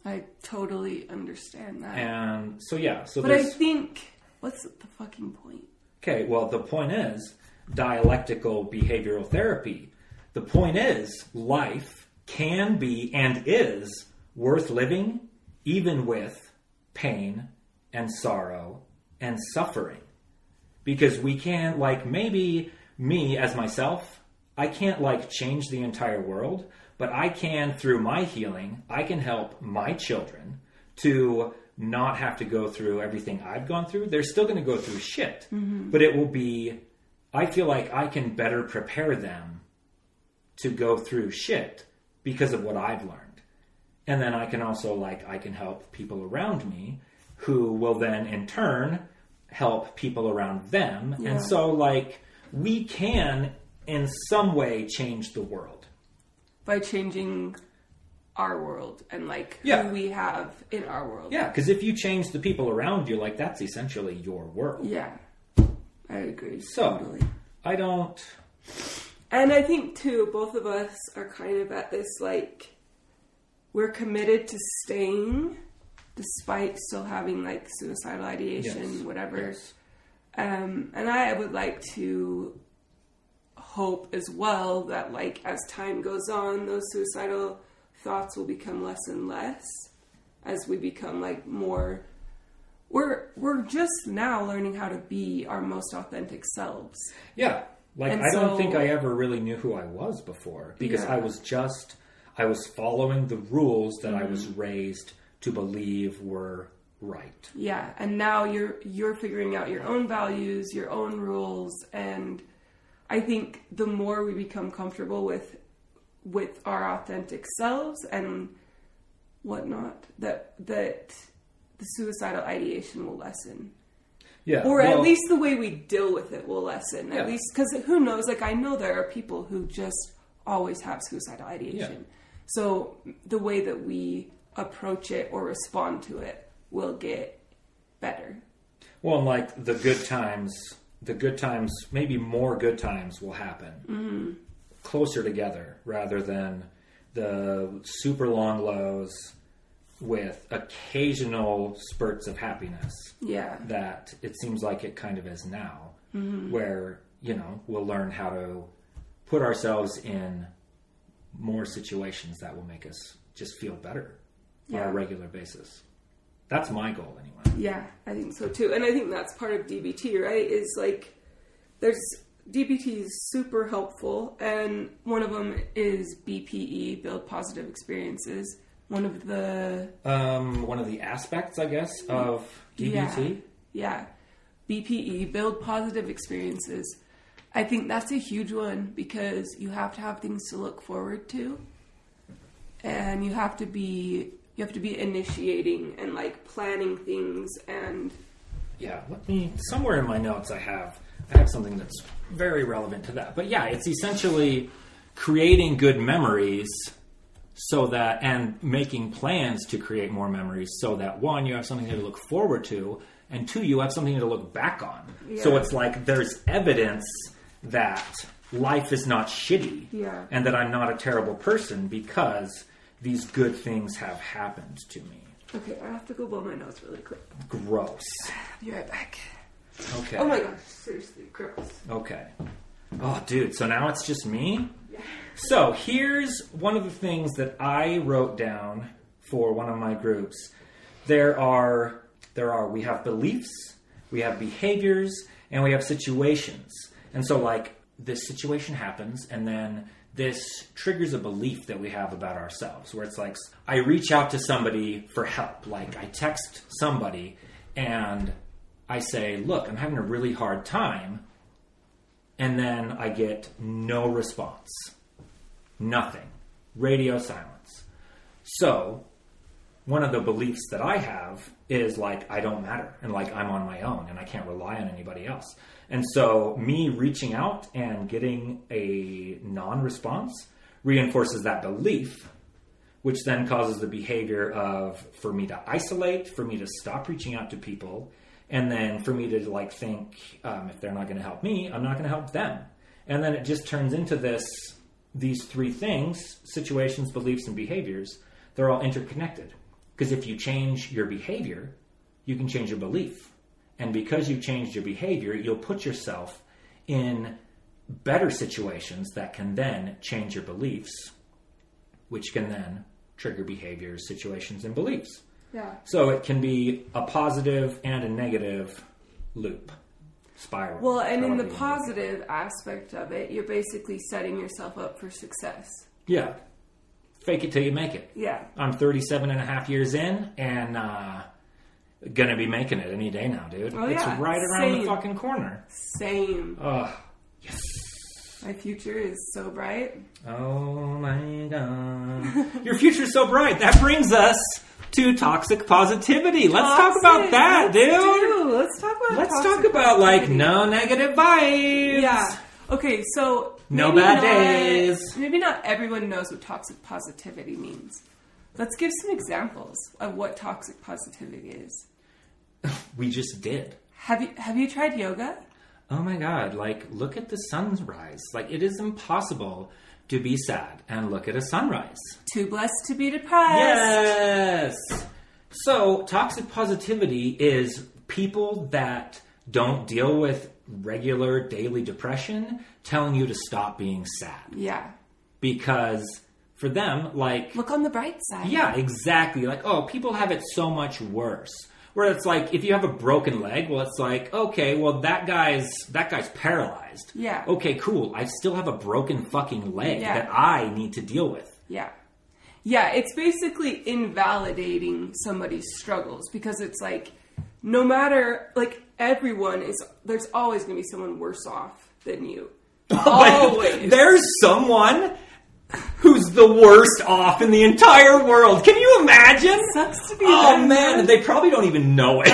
I totally understand that. And so yeah, so but I think what's the fucking point? Okay, well the point is dialectical behavioral therapy. The point is life can be and is worth living even with pain and sorrow and suffering. Because we can't like maybe me as myself, I can't like change the entire world, but I can through my healing, I can help my children to not have to go through everything I've gone through. They're still going to go through shit, mm-hmm. but it will be I feel like I can better prepare them to go through shit because of what I've learned. And then I can also like I can help people around me who will then in turn help people around them. Yeah. And so like we can in some way change the world. By changing our world and like Yeah. who we have in our world. Yeah, because if you change the people around you, like that's essentially your world. Yeah. I agree. So- totally. I don't. And I think too, both of us are kind of at this like we're committed to staying despite still having like suicidal ideation, Yes. whatever. Yes. Um, and I would like to hope as well that like as time goes on, those suicidal thoughts will become less and less as we become like more we're we're just now learning how to be our most authentic selves. Yeah. Like And I don't think I ever really knew who I was before because Yeah. I was just I was following the rules that I was Mm-hmm. raised to believe were right. Yeah, and now you're you're figuring out your own values, your own rules, and I think the more we become comfortable with with our authentic selves and whatnot, that that the suicidal ideation will lessen, Yeah. or at least the way we deal with it will lessen. Yeah. At least because who knows? Like I know there are people who just always have suicidal ideation, Yeah. so the way that we approach it or respond to it will get better. Well, and like the good times, the good times, maybe more good times will happen Mm-hmm. closer together rather than the super long lows with occasional spurts of happiness Yeah. that it seems like it kind of is now, Mm-hmm. where, you know, we'll learn how to put ourselves in more situations that will make us just feel better on a regular basis. That's my goal, anyway. Yeah, I think so too. And I think that's part of DBT, right? Is like there's DBT is super helpful and one of them is BPE, build positive experiences. One of the Um, one of the aspects, I guess, of DBT. Yeah. BPE, build positive experiences. I think that's a huge one because you have to have things to look forward to. And you have to be you have to be initiating and like planning things and Yeah. let me. Somewhere in my notes, I have I have something that's very relevant to that. But yeah, it's essentially creating good memories so that and making plans to create more memories so that one you have something to look forward to and two you have something to look back on so it's like there's evidence that life is not shitty Yeah. and that i'm not a terrible person because these good things have happened to me Okay, I have to go blow my nose really quick. gross Be right back. okay Oh my gosh, seriously, gross. Okay. Oh, dude. So now it's just me. Yeah. So here's one of the things that I wrote down for one of my groups. There are there are we have beliefs, we have behaviors, and we have situations. And so like this situation happens, and then this triggers a belief that we have about ourselves, where it's like I reach out to somebody for help. Like I text somebody, and I say, "Look, I'm having a really hard time." and then I get no response. Nothing. Radio silence. So, one of the beliefs that I have is like, I don't matter, and like, I'm on my own, and I can't rely on anybody else. And so, me reaching out and getting a non response reinforces that belief, which then causes the behavior of for me to isolate, for me to stop reaching out to people, and then for me to like think um, if they're not going to help me, I'm not going to help them, and then it just turns into this these three things: situations, beliefs, and behaviors. They're all interconnected because if you change your behavior, you can change your belief, and because you changed your behavior, you'll put yourself in better situations that can then change your beliefs, which can then trigger behaviors, situations, and beliefs. Yeah. So it can be a positive and a negative loop, spiral. Well, and in the however you wanna positive aspect of it, you're basically setting yourself up for success. Yeah. Fake it till you make it. Yeah. I'm 37 and a half years in and uh, gonna be making it any day now, dude. Oh, it's yeah. right around the fucking corner. Same. Ugh. My future is so bright. Oh my god. Your future's so bright. That brings us to toxic positivity. Let's talk about Toxic. that, Let's dude. do. Let's talk about Let's toxic talk about like no negative vibes. Yeah. Okay, so No bad not- days. Maybe not everyone knows what toxic positivity means. Let's give some examples of what toxic positivity is. We just did. Have you have you tried yoga? Oh my god, like look at the sunrise. Like it is impossible to be sad and look at a sunrise. Too blessed to be depressed. Yes. So, toxic positivity is people that don't deal with regular daily depression telling you to stop being sad Yeah. because for them like Look on the bright side. yeah, exactly. Like, oh, people have it so much worse. Where it's like if you have a broken leg, well, it's like okay, well that guy's that guy's paralyzed. Yeah. Okay, cool. I still have a broken fucking leg Yeah. that I need to deal with. Yeah. Yeah, it's basically invalidating somebody's struggles because it's like no matter like everyone is there's always going to be someone worse off than you. Always. There's someone who's the worst off in the entire world. Can you imagine? Sucks to be Oh man, they probably don't even know it.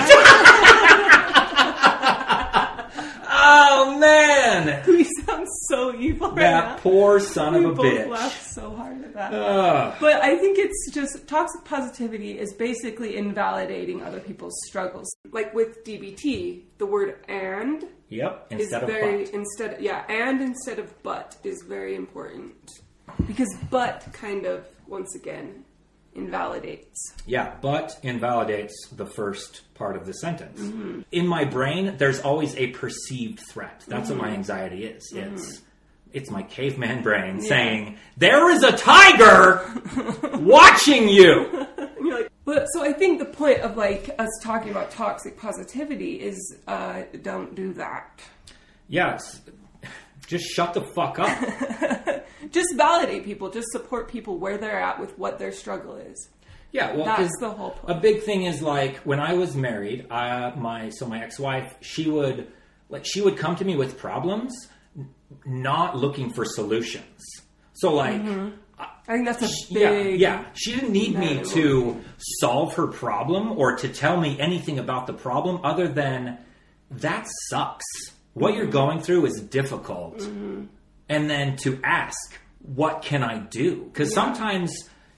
oh man, we sound so evil right now. that poor son we of a both bitch. laughed so hard at that. Ugh. But I think it's just toxic positivity is basically invalidating other people's struggles. Like with DBT, the word and Yep. is Instead of very but. instead yeah, and instead of but is very important. Because but kind of once again invalidates. Yeah, but invalidates the first part of the sentence. Mm-hmm. In my brain, there's always a perceived threat. That's Mm-hmm. what my anxiety is. It's it's my caveman brain saying, "There is a tiger watching you." And you're like, but so I think the point of like us talking about toxic positivity is uh, don't do that. Yes. Just shut the fuck up. Just validate people. Just support people where they're at with what their struggle is. Yeah, well, That's the whole point. a big thing is like when I was married, uh, my so my ex-wife, she would like she would come to me with problems, not looking for solutions. So like, I think that's a yeah, big yeah, yeah, she didn't need me to solve her problem or to tell me anything about the problem other than that sucks. What you're going through is difficult. Mm-hmm. And then to ask, what can I do? Because sometimes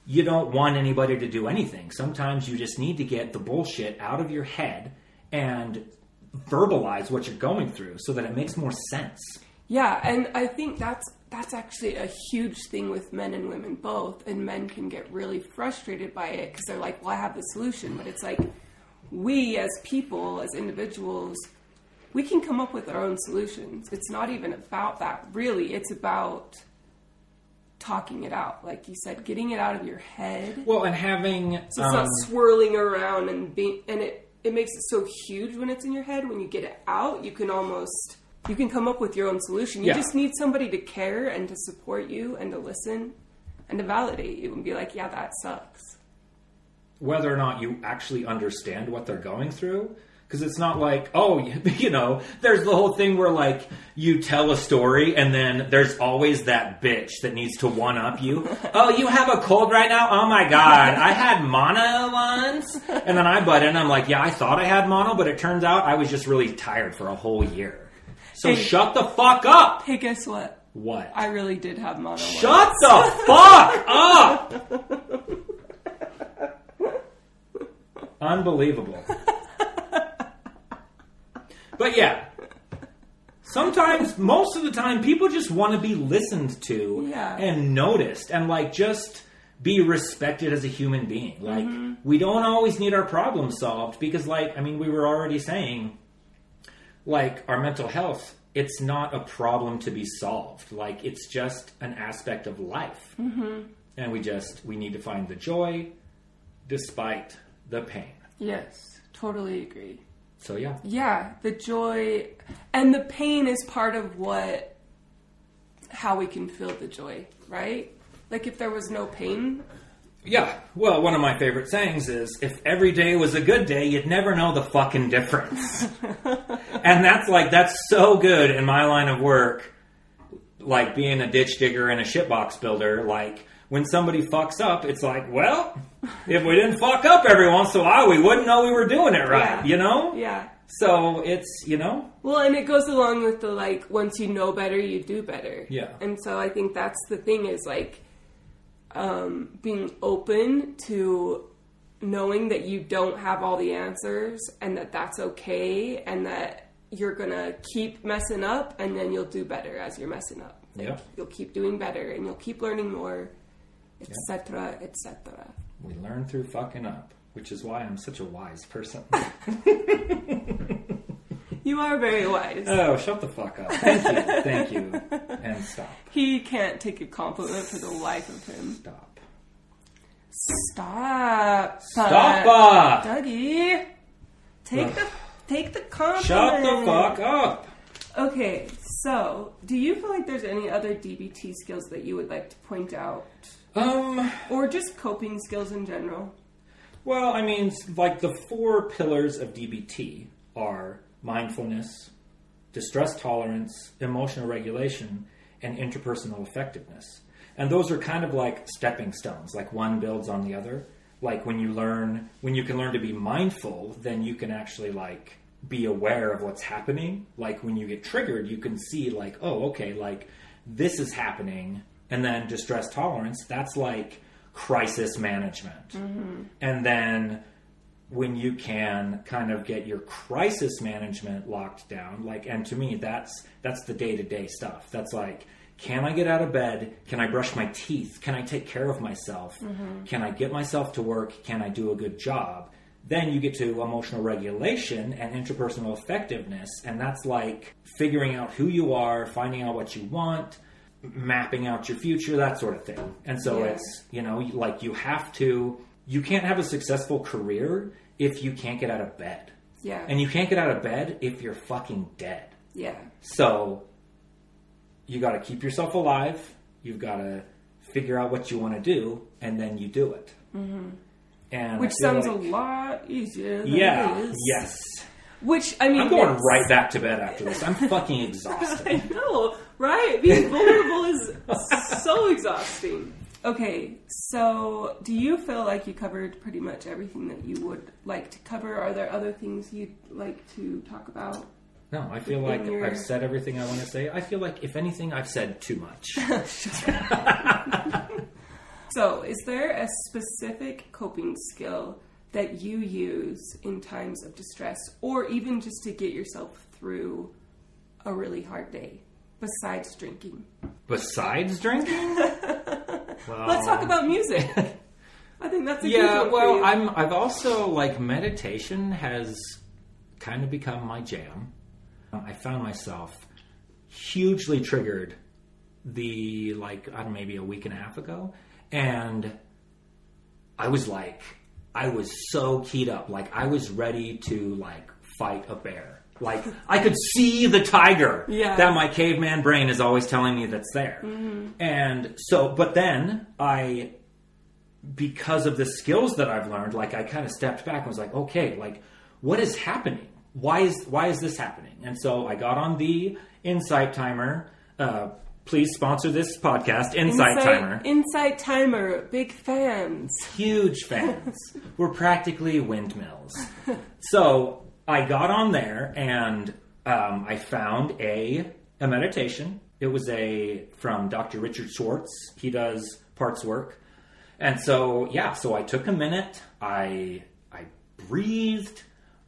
you don't want anybody to do anything. Sometimes you just need to get the bullshit out of your head and verbalize what you're going through so that it makes more sense. Yeah, and I think that's that's actually a huge thing with men and women both. And men can get really frustrated by it because they're like, "Well, I have the solution," but it's like we as people, as individuals, we can come up with our own solutions. It's not even about that, really. It's about talking it out, like you said, getting it out of your head. Well, and having So it's not um, swirling around and being, and it it makes it so huge when it's in your head. When you get it out, you can almost you can come up with your own solution. You Yeah. just need somebody to care and to support you and to listen and to validate you and be like, yeah, that sucks. whether or not you actually understand what they're going through. Because it's not like, oh, you know, there's the whole thing where, like, you tell a story and then there's always that bitch that needs to one up you. oh, you have a cold right now? Oh my god, I had mono once. And then I butt in, I'm like, yeah, I thought I had mono, but it turns out I was just really tired for a whole year. So Hey. shut the fuck up! Hey, guess what? What? I really did have mono. once. Shut the fuck up! Unbelievable. But yeah, sometimes, most of the time, people just want to be listened to Yeah. and noticed and like just be respected as a human being. Like, we don't always need our problems solved because, like, I mean, we were already saying, like, our mental health, it's not a problem to be solved. Like, it's just an aspect of life. Mm-hmm. And we just, we need to find the joy despite the pain. Yes, totally agree. So, yeah. Yeah, the joy and the pain is part of what how we can feel the joy, right? Like if there was no pain, Yeah, well, one of my favorite sayings is if every day was a good day, you'd never know the fucking difference. and that's like, that's so good in my line of work, like being a ditch digger and a shitbox builder. Like, when somebody fucks up, it's like, well, if we didn't fuck up every once in a while, we wouldn't know we were doing it right, Yeah. you know? yeah. So it's, you know, Well, and it goes along with the like once you know better, you do better. Yeah. And so I think that's the thing is like um, being open to knowing that you don't have all the answers and that that's okay and that you're gonna keep messing up and then you'll do better as you're messing up. Like, Yep. You'll keep doing better and you'll keep learning more, etc., etc. we learn through fucking up, which is why I'm such a wise person. You are very wise. oh, shut the fuck up. Thank you. Thank you. And stop. he can't take a compliment for the life of him. Stop. Stop. Stop! uh, Dougie. Take the take the compliment. Shut the fuck up. Okay, so do you feel like there's any other DBT skills that you would like to point out, Um. or just coping skills in general? Well, I mean, like the four pillars of DBT are mindfulness, distress tolerance, emotional regulation, and interpersonal effectiveness. And those are kind of like stepping stones, like one builds on the other. Like when you learn, when you can learn to be mindful, then you can actually like be aware of what's happening. Like when you get triggered, you can see like, oh, okay, like this is happening. And then distress tolerance, that's like crisis management. Mm-hmm. And then when you can kind of get your crisis management locked down like and to me that's that's the day-to-day stuff. That's like can i get out of bed? Can i brush my teeth? Can i take care of myself? Mm-hmm. Can i get myself to work? Can i do a good job? Then you get to emotional regulation and interpersonal effectiveness. And that's like figuring out who you are finding out what you want mapping out your future that sort of thing and so Yeah. it's you know like you have to you can't have a successful career if you can't get out of bed Yeah, and you can't get out of bed if you're fucking dead yeah, so you got to keep yourself alive you've got to figure out what you want to do and then you do it mm-hmm. and which sounds like- a lot easier. Than yeah it is. yes Which I mean, i'm going right back to bed after this i'm fucking exhausted. I know, right? Being vulnerable is so exhausting. Okay, so do you feel like you covered pretty much everything that you would like to cover? Are there other things you'd like to talk about? no i feel like your- i've said everything i want to say i feel like if anything i've said too much So, is there a specific coping skill that you use in times of distress or even just to get yourself through a really hard day besides drinking? besides drinking? Well, Let's talk about music. I think that's a good yeah well i'm i've also like meditation has kind of become my jam. Uh, I found myself hugely triggered the like i don't know maybe a week and a half ago and i was like i was so keyed up. Like i was ready to like fight a bear like i could see the tiger Yeah. that my caveman brain is always telling me that's there and so but then i because of the skills that I've learned, like I kind of stepped back and was like, okay, like what is happening? Why is why is this happening? And so I got on the Insight Timer. Uh, please sponsor this podcast, Insight, Timer. Insight Timer, big fans. Huge fans. We're practically windmills. So I got on there and um, I found a a meditation. It was a from Dr. Richard Schwartz. He does parts work. And so yeah, so I took a minute. I I breathed.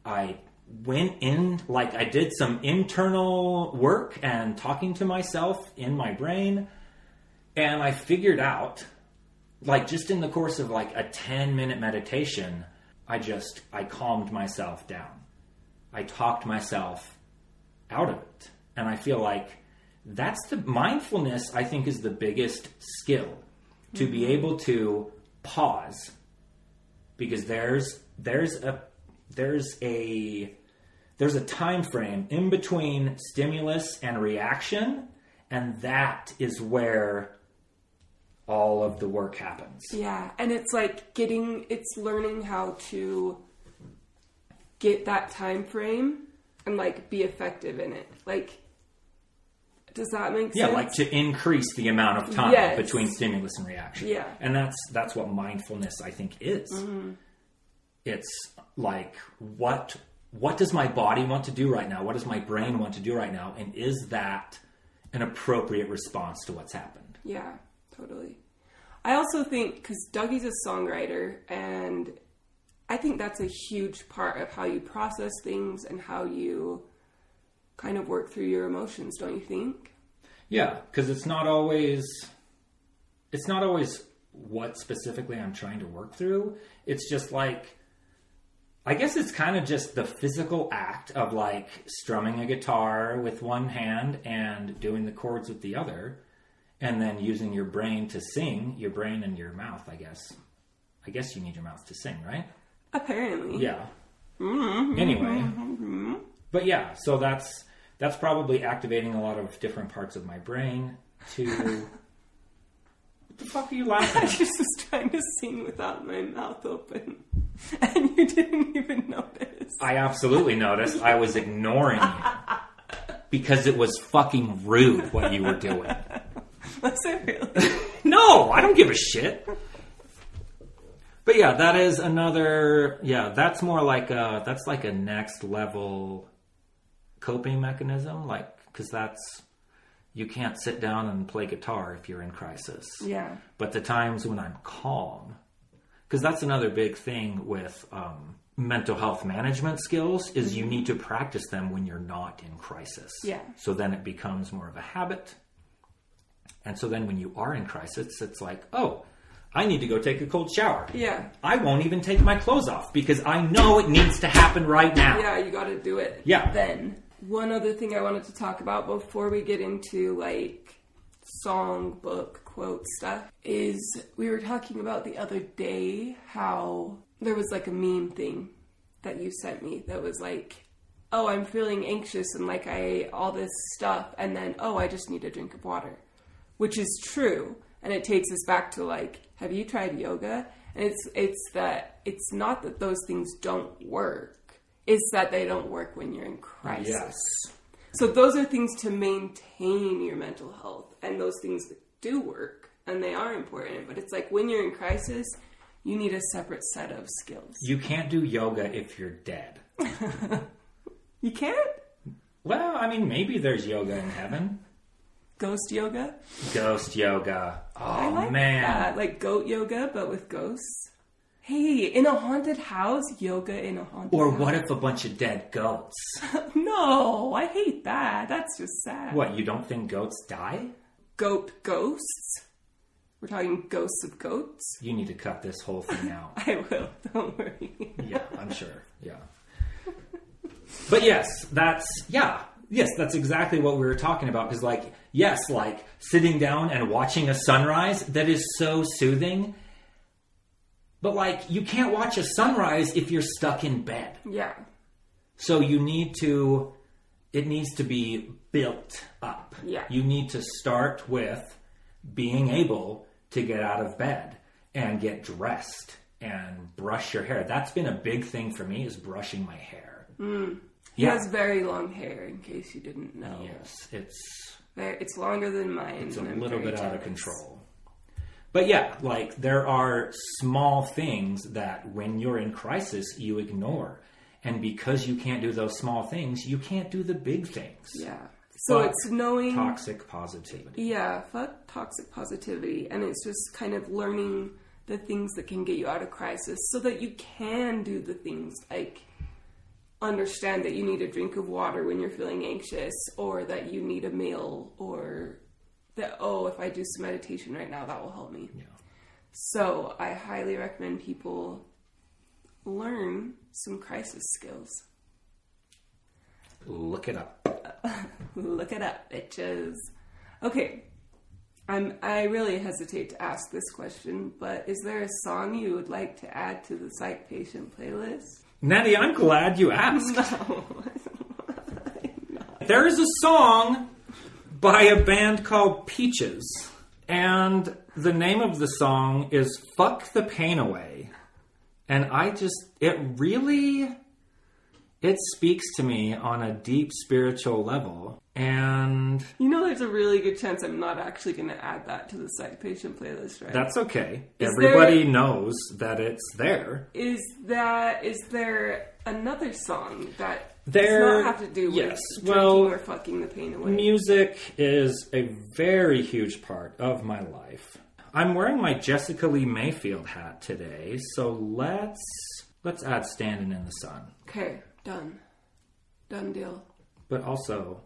I went in like I did some internal work and talking to myself in my brain and I figured out like just in the course of like a 10 minute meditation, I just I calmed myself down. I talked myself out of it. And I feel like that's the mindfulness I think is the biggest skill to be mm-hmm. able to pause because there's there's a there's a there's a time frame in between stimulus and reaction and that is where all of the work happens. Yeah, and it's like getting it's learning how to get that time frame and like be effective in it. Like does that make Yeah, sense? Yeah, like to increase the amount of time Yes. between stimulus and reaction. Yeah. And that's that's what mindfulness I think is. Mm-hmm. It's like what what does my body want to do right now? What does my brain want to do right now? And is that an appropriate response to what's happened? Yeah, totally. I also think because Dougie's a songwriter, and I think that's a huge part of how you process things and how you kind of work through your emotions, don't you think? Yeah, because it's not always it's not always what specifically I'm trying to work through. It's just like I guess it's kind of just the physical act of like strumming a guitar with one hand and doing the chords with the other, and then using your brain to sing, your brain and your mouth, I guess. I guess you need your mouth to sing, right? Apparently. Yeah. Mm-hmm. Anyway, mm-hmm. but yeah, so that's that's probably activating a lot of different parts of my brain to. what the fuck are you laughing I just was trying to sing without my mouth open, and you didn't even notice. I absolutely noticed. I was ignoring you because it was fucking rude what you were doing. Was it really? No, I don't give a shit. But yeah, that is another. Yeah, that's more like a. That's like a next level coping mechanism. Like, because that's you can't sit down and play guitar if you're in crisis. Yeah. But the times when I'm calm, because that's another big thing with um, mental health management skills is you need to practice them when you're not in crisis. Yeah. So then it becomes more of a habit. And so then when you are in crisis, it's like, oh, I need to go take a cold shower. Yeah. I won't even take my clothes off because I know it needs to happen right now. Yeah, you got to do it. Yeah. Then one other thing I wanted to talk about before we get into like song, book, quote stuff is we were talking about the other day how there was like a meme thing that you sent me that was like, oh, I'm feeling anxious and like I all this stuff, and then oh, I just need a drink of water, which is true, and it takes us back to like, have you tried yoga? And it's it's that it's not that those things don't work. It's that they don't work when you're in crisis. Yes. So those are things to maintain your mental health, and those things do work, and they are important. But it's like when you're in crisis, you need a separate set of skills. You can't do yoga if you're dead. You can't Well, I mean, maybe there's yoga in heaven. ghost yoga. Ghost yoga. Oh, I like man. that, like goat yoga, but with ghosts. Hey, in a haunted house, yoga in a haunted. Or house. what if a bunch of dead goats? No, I hate that. That's just sad. What, you don't think goats die? Goat ghosts? We're talking ghosts of goats. You need to cut this whole thing out. I will. Don't worry. yeah, I'm sure. Yeah. But yes, that's, yeah. Yes, that's exactly what we were talking about. Because, like, yes, like sitting down and watching a sunrise, that is so soothing. But, like, you can't watch a sunrise if you're stuck in bed. Yeah. So you need to, it needs to be built up. Yeah. You need to start with being able to get out of bed and get dressed and brush your hair. That's been a big thing for me is brushing my hair. Mm. He Yeah. has very long hair, in case you didn't know. Yes, it's Uh, it's longer than mine. it's a little bit out of control. But yeah, like there are small things that when you're in crisis you ignore. And because you can't do those small things, you can't do the big things. Yeah. So Fuck it's knowing. Toxic positivity. Yeah, fuck toxic positivity. And it's just kind of learning the things that can get you out of crisis so that you can do the things like understand that you need a drink of water when you're feeling anxious or that you need a meal or that, oh, if I do some meditation right now, that will help me. Yeah. So I highly recommend people learn some crisis skills. Look it up. Look it up, bitches. Okay. I'm I really hesitate to ask this question, but is there a song you would like to add to the psych patient playlist? Nettie, I'm glad you asked. There is a song by a band called Peaches, and the name of the song is Fuck the Pain Away. And I just, it really, it speaks to me on a deep spiritual level. And You know there's a really good chance I'm not actually gonna add that to the psych patient playlist, right? that's okay. Is Everybody knows that it's there. is that is there another song that There- does not have to do with yes, drinking well, or fucking the pain away? Music is a very huge part of my life. I'm wearing my Jessica Lea Mayfield hat today, so let's let's add "Standing in the Sun," Okay, done. Done deal. but also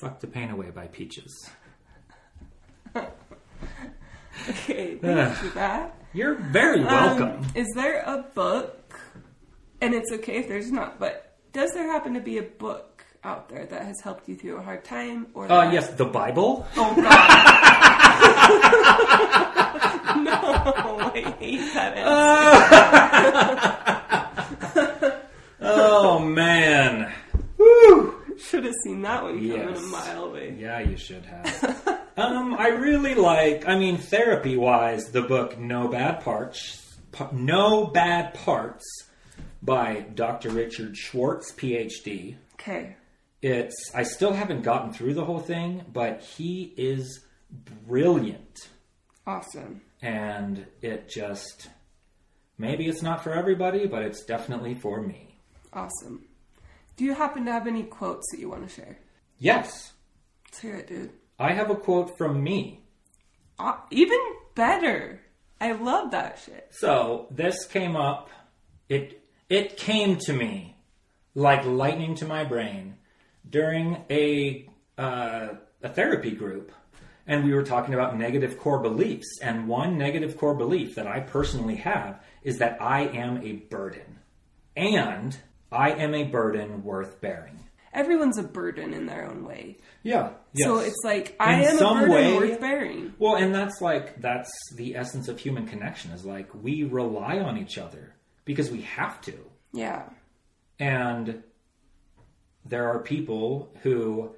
"Fuck the Pain Away" by Peaches. Okay, thanks for that. You're very welcome. Um, is there a book, and it's okay if there's not, but does there happen to be a book out there that has helped you through a hard time? Or uh, that- yes, the Bible. Oh God. no, I hate that. Woo! Should have seen that one coming Yes. a mile away. Yeah, you should have. um, I really like. I mean, therapy wise, the book "No Bad Parts," Pa- "No Bad Parts" by Dr. Richard Schwartz, PhD. Okay. It's. I still haven't gotten through the whole thing, but he is brilliant, Awesome. and it just. Maybe it's not for everybody, but it's definitely for me. Awesome. Do you happen to have any quotes that you want to share? Yes, Let's hear it, dude. I have a quote from me. Uh, even better. I love that shit. So this came up. It it came to me like lightning to my brain during a uh, a therapy group, and we were talking about negative core beliefs. And one negative core belief that I personally have is that I am a burden, and I am a burden worth bearing. Everyone's a burden in their own way. Yeah. So it's like I In am a burden way- worth bearing. Well, and that's like that's the essence of human connection is like we rely on each other because we have to. Yeah. And there are people who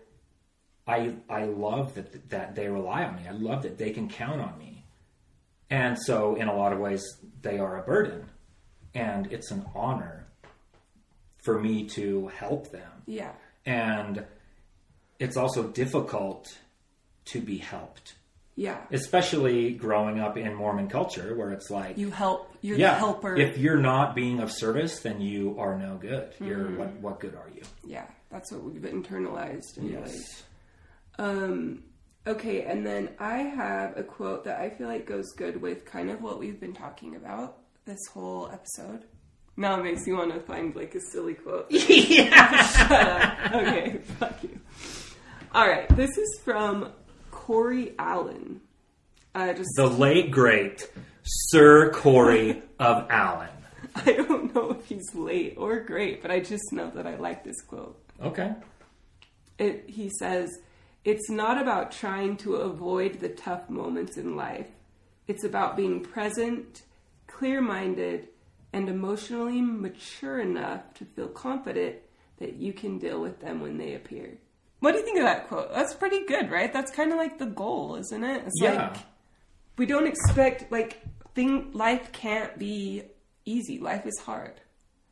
I I love that that they rely on me. I love that they can count on me. And so in a lot of ways they are a burden. And it's an honor for me to help them. Yeah. And it's also difficult to be helped. Yeah. Especially growing up in Mormon culture where it's like You help. You're yeah, the helper. If you're not being of service, then you are no good. You're Mm-hmm. what? What good are you? yeah. That's what we've internalized. Anyways. Yes. Um, okay, and then I have a quote that I feel like goes good with kind of what we've been talking about this whole episode. Now it makes you want to find like a silly quote. yeah. Shut up. Okay, fuck you. All right, this is from Corey Allen. Uh, just The late great Sir Corey of Allen. I don't know if he's late or great, but I just know that I like this quote. Okay. it, he says, it's not about trying to avoid the tough moments in life. It's about being present, clear minded, and emotionally mature enough to feel confident that you can deal with them when they appear. What do you think of that quote? That's pretty good, right? That's kind of like the goal, isn't it? It's Yeah. like we don't expect like thing life can't be easy. Life is hard.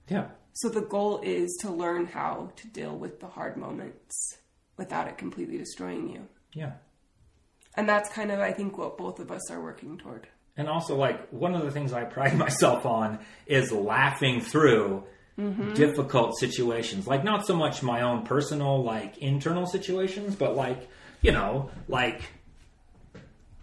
Yeah. So the goal is to learn how to deal with the hard moments without it completely destroying you. Yeah. And that's kind of, I think, what both of us are working toward. And also, like, one of the things I pride myself on is laughing through mm-hmm. difficult situations. Like, not so much my own personal, like, internal situations, but, like, you know, like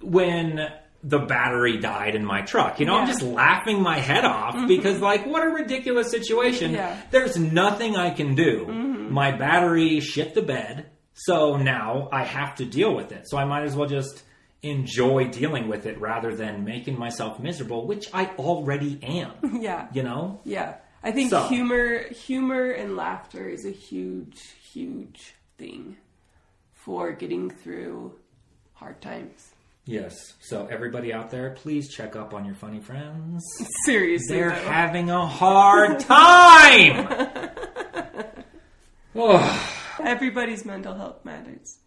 when the battery died in my truck. You know, I'm just laughing my head off mm-hmm. because, like, what a ridiculous situation. Yeah. There's nothing I can do. Mm-hmm. My battery shit the bed, so now I have to deal with it. So I might as well just enjoy dealing with it rather than making myself miserable, which I already am. Yeah. You know? Yeah. I think So- humor humor and laughter is a huge, huge thing for getting through hard times. Yes. So everybody out there, please check up on your funny friends. Seriously. They're having a hard time. oh, Everybody's mental health matters.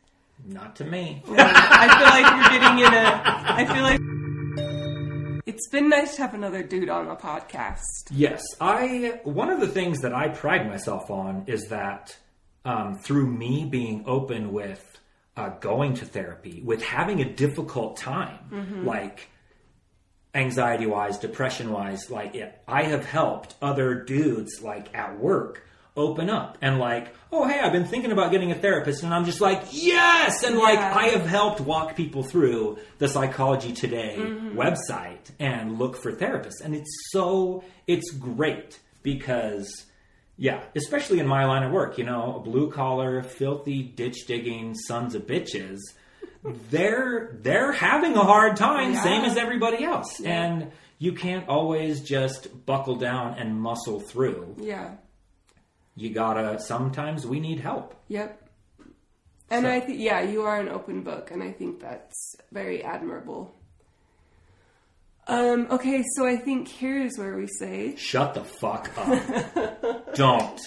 Not to me. I feel like we're getting in a. I feel like it's been nice to have another dude on the podcast. Yes, I. One of the things that I pride myself on is that um, through me being open with uh, going to therapy, with having a difficult time, like anxiety wise, depression wise, like it, I have helped other dudes like at work open up and like, oh hey, I've been thinking about getting a therapist, and I'm just like, yes, and like Yeah. I have helped walk people through the Psychology Today mm-hmm. website and look for therapists, and it's so it's great because. Yeah, especially in my line of work, you know, blue collar, filthy, ditch digging sons of bitches. They're they're having a hard time, Yeah. same as everybody else, and you can't always just buckle down and muscle through. Yeah. You gotta. Sometimes we need help. Yep. And So- I think, yeah, you are an open book, and I think that's very admirable. Um, okay, so I think here's where we say, Shut the fuck up. Don't.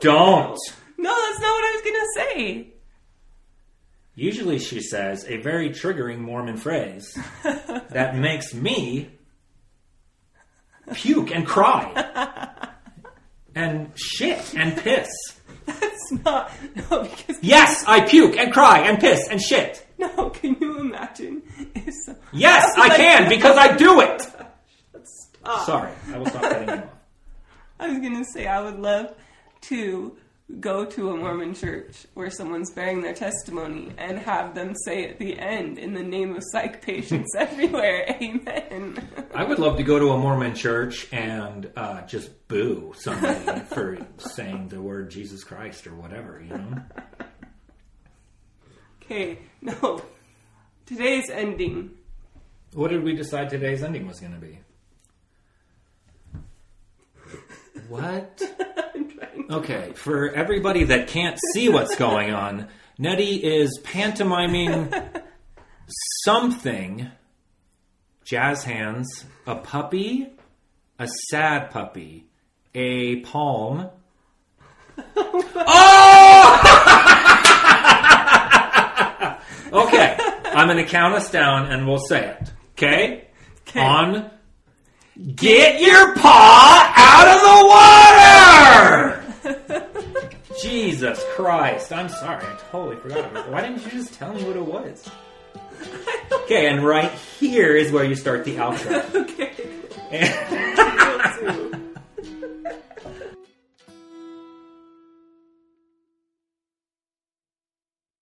Don't. No, that's not what I was gonna say. Usually she says a very triggering Mormon phrase that makes me puke and cry and shit and piss. That's not no because Yes, I puke and cry and piss and shit. no. Can you imagine if some, Yes, I can because I do it. Sorry, I will stop cutting you off. I was gonna say I would love to go to a Mormon church where someone's bearing their testimony and have them say at the end, in the name of psych patients everywhere, Amen. I would love to go to a Mormon church and uh, just boo somebody for saying the word Jesus Christ or whatever, you know? Okay, no. Today's ending. What did we decide today's ending was going to be? What? I'm trying to Okay, for everybody that can't see what's going on, Nettie is pantomiming something. Jazz hands, a puppy, a sad puppy, a palm. Oh! okay, I'm going to count us down and we'll say it. Okay? Okay? On. Get your paw out of the water! Jesus Christ! I'm sorry. I totally forgot. Why didn't you just tell me what it was? Okay, and right here is where you start the outro. okay. And-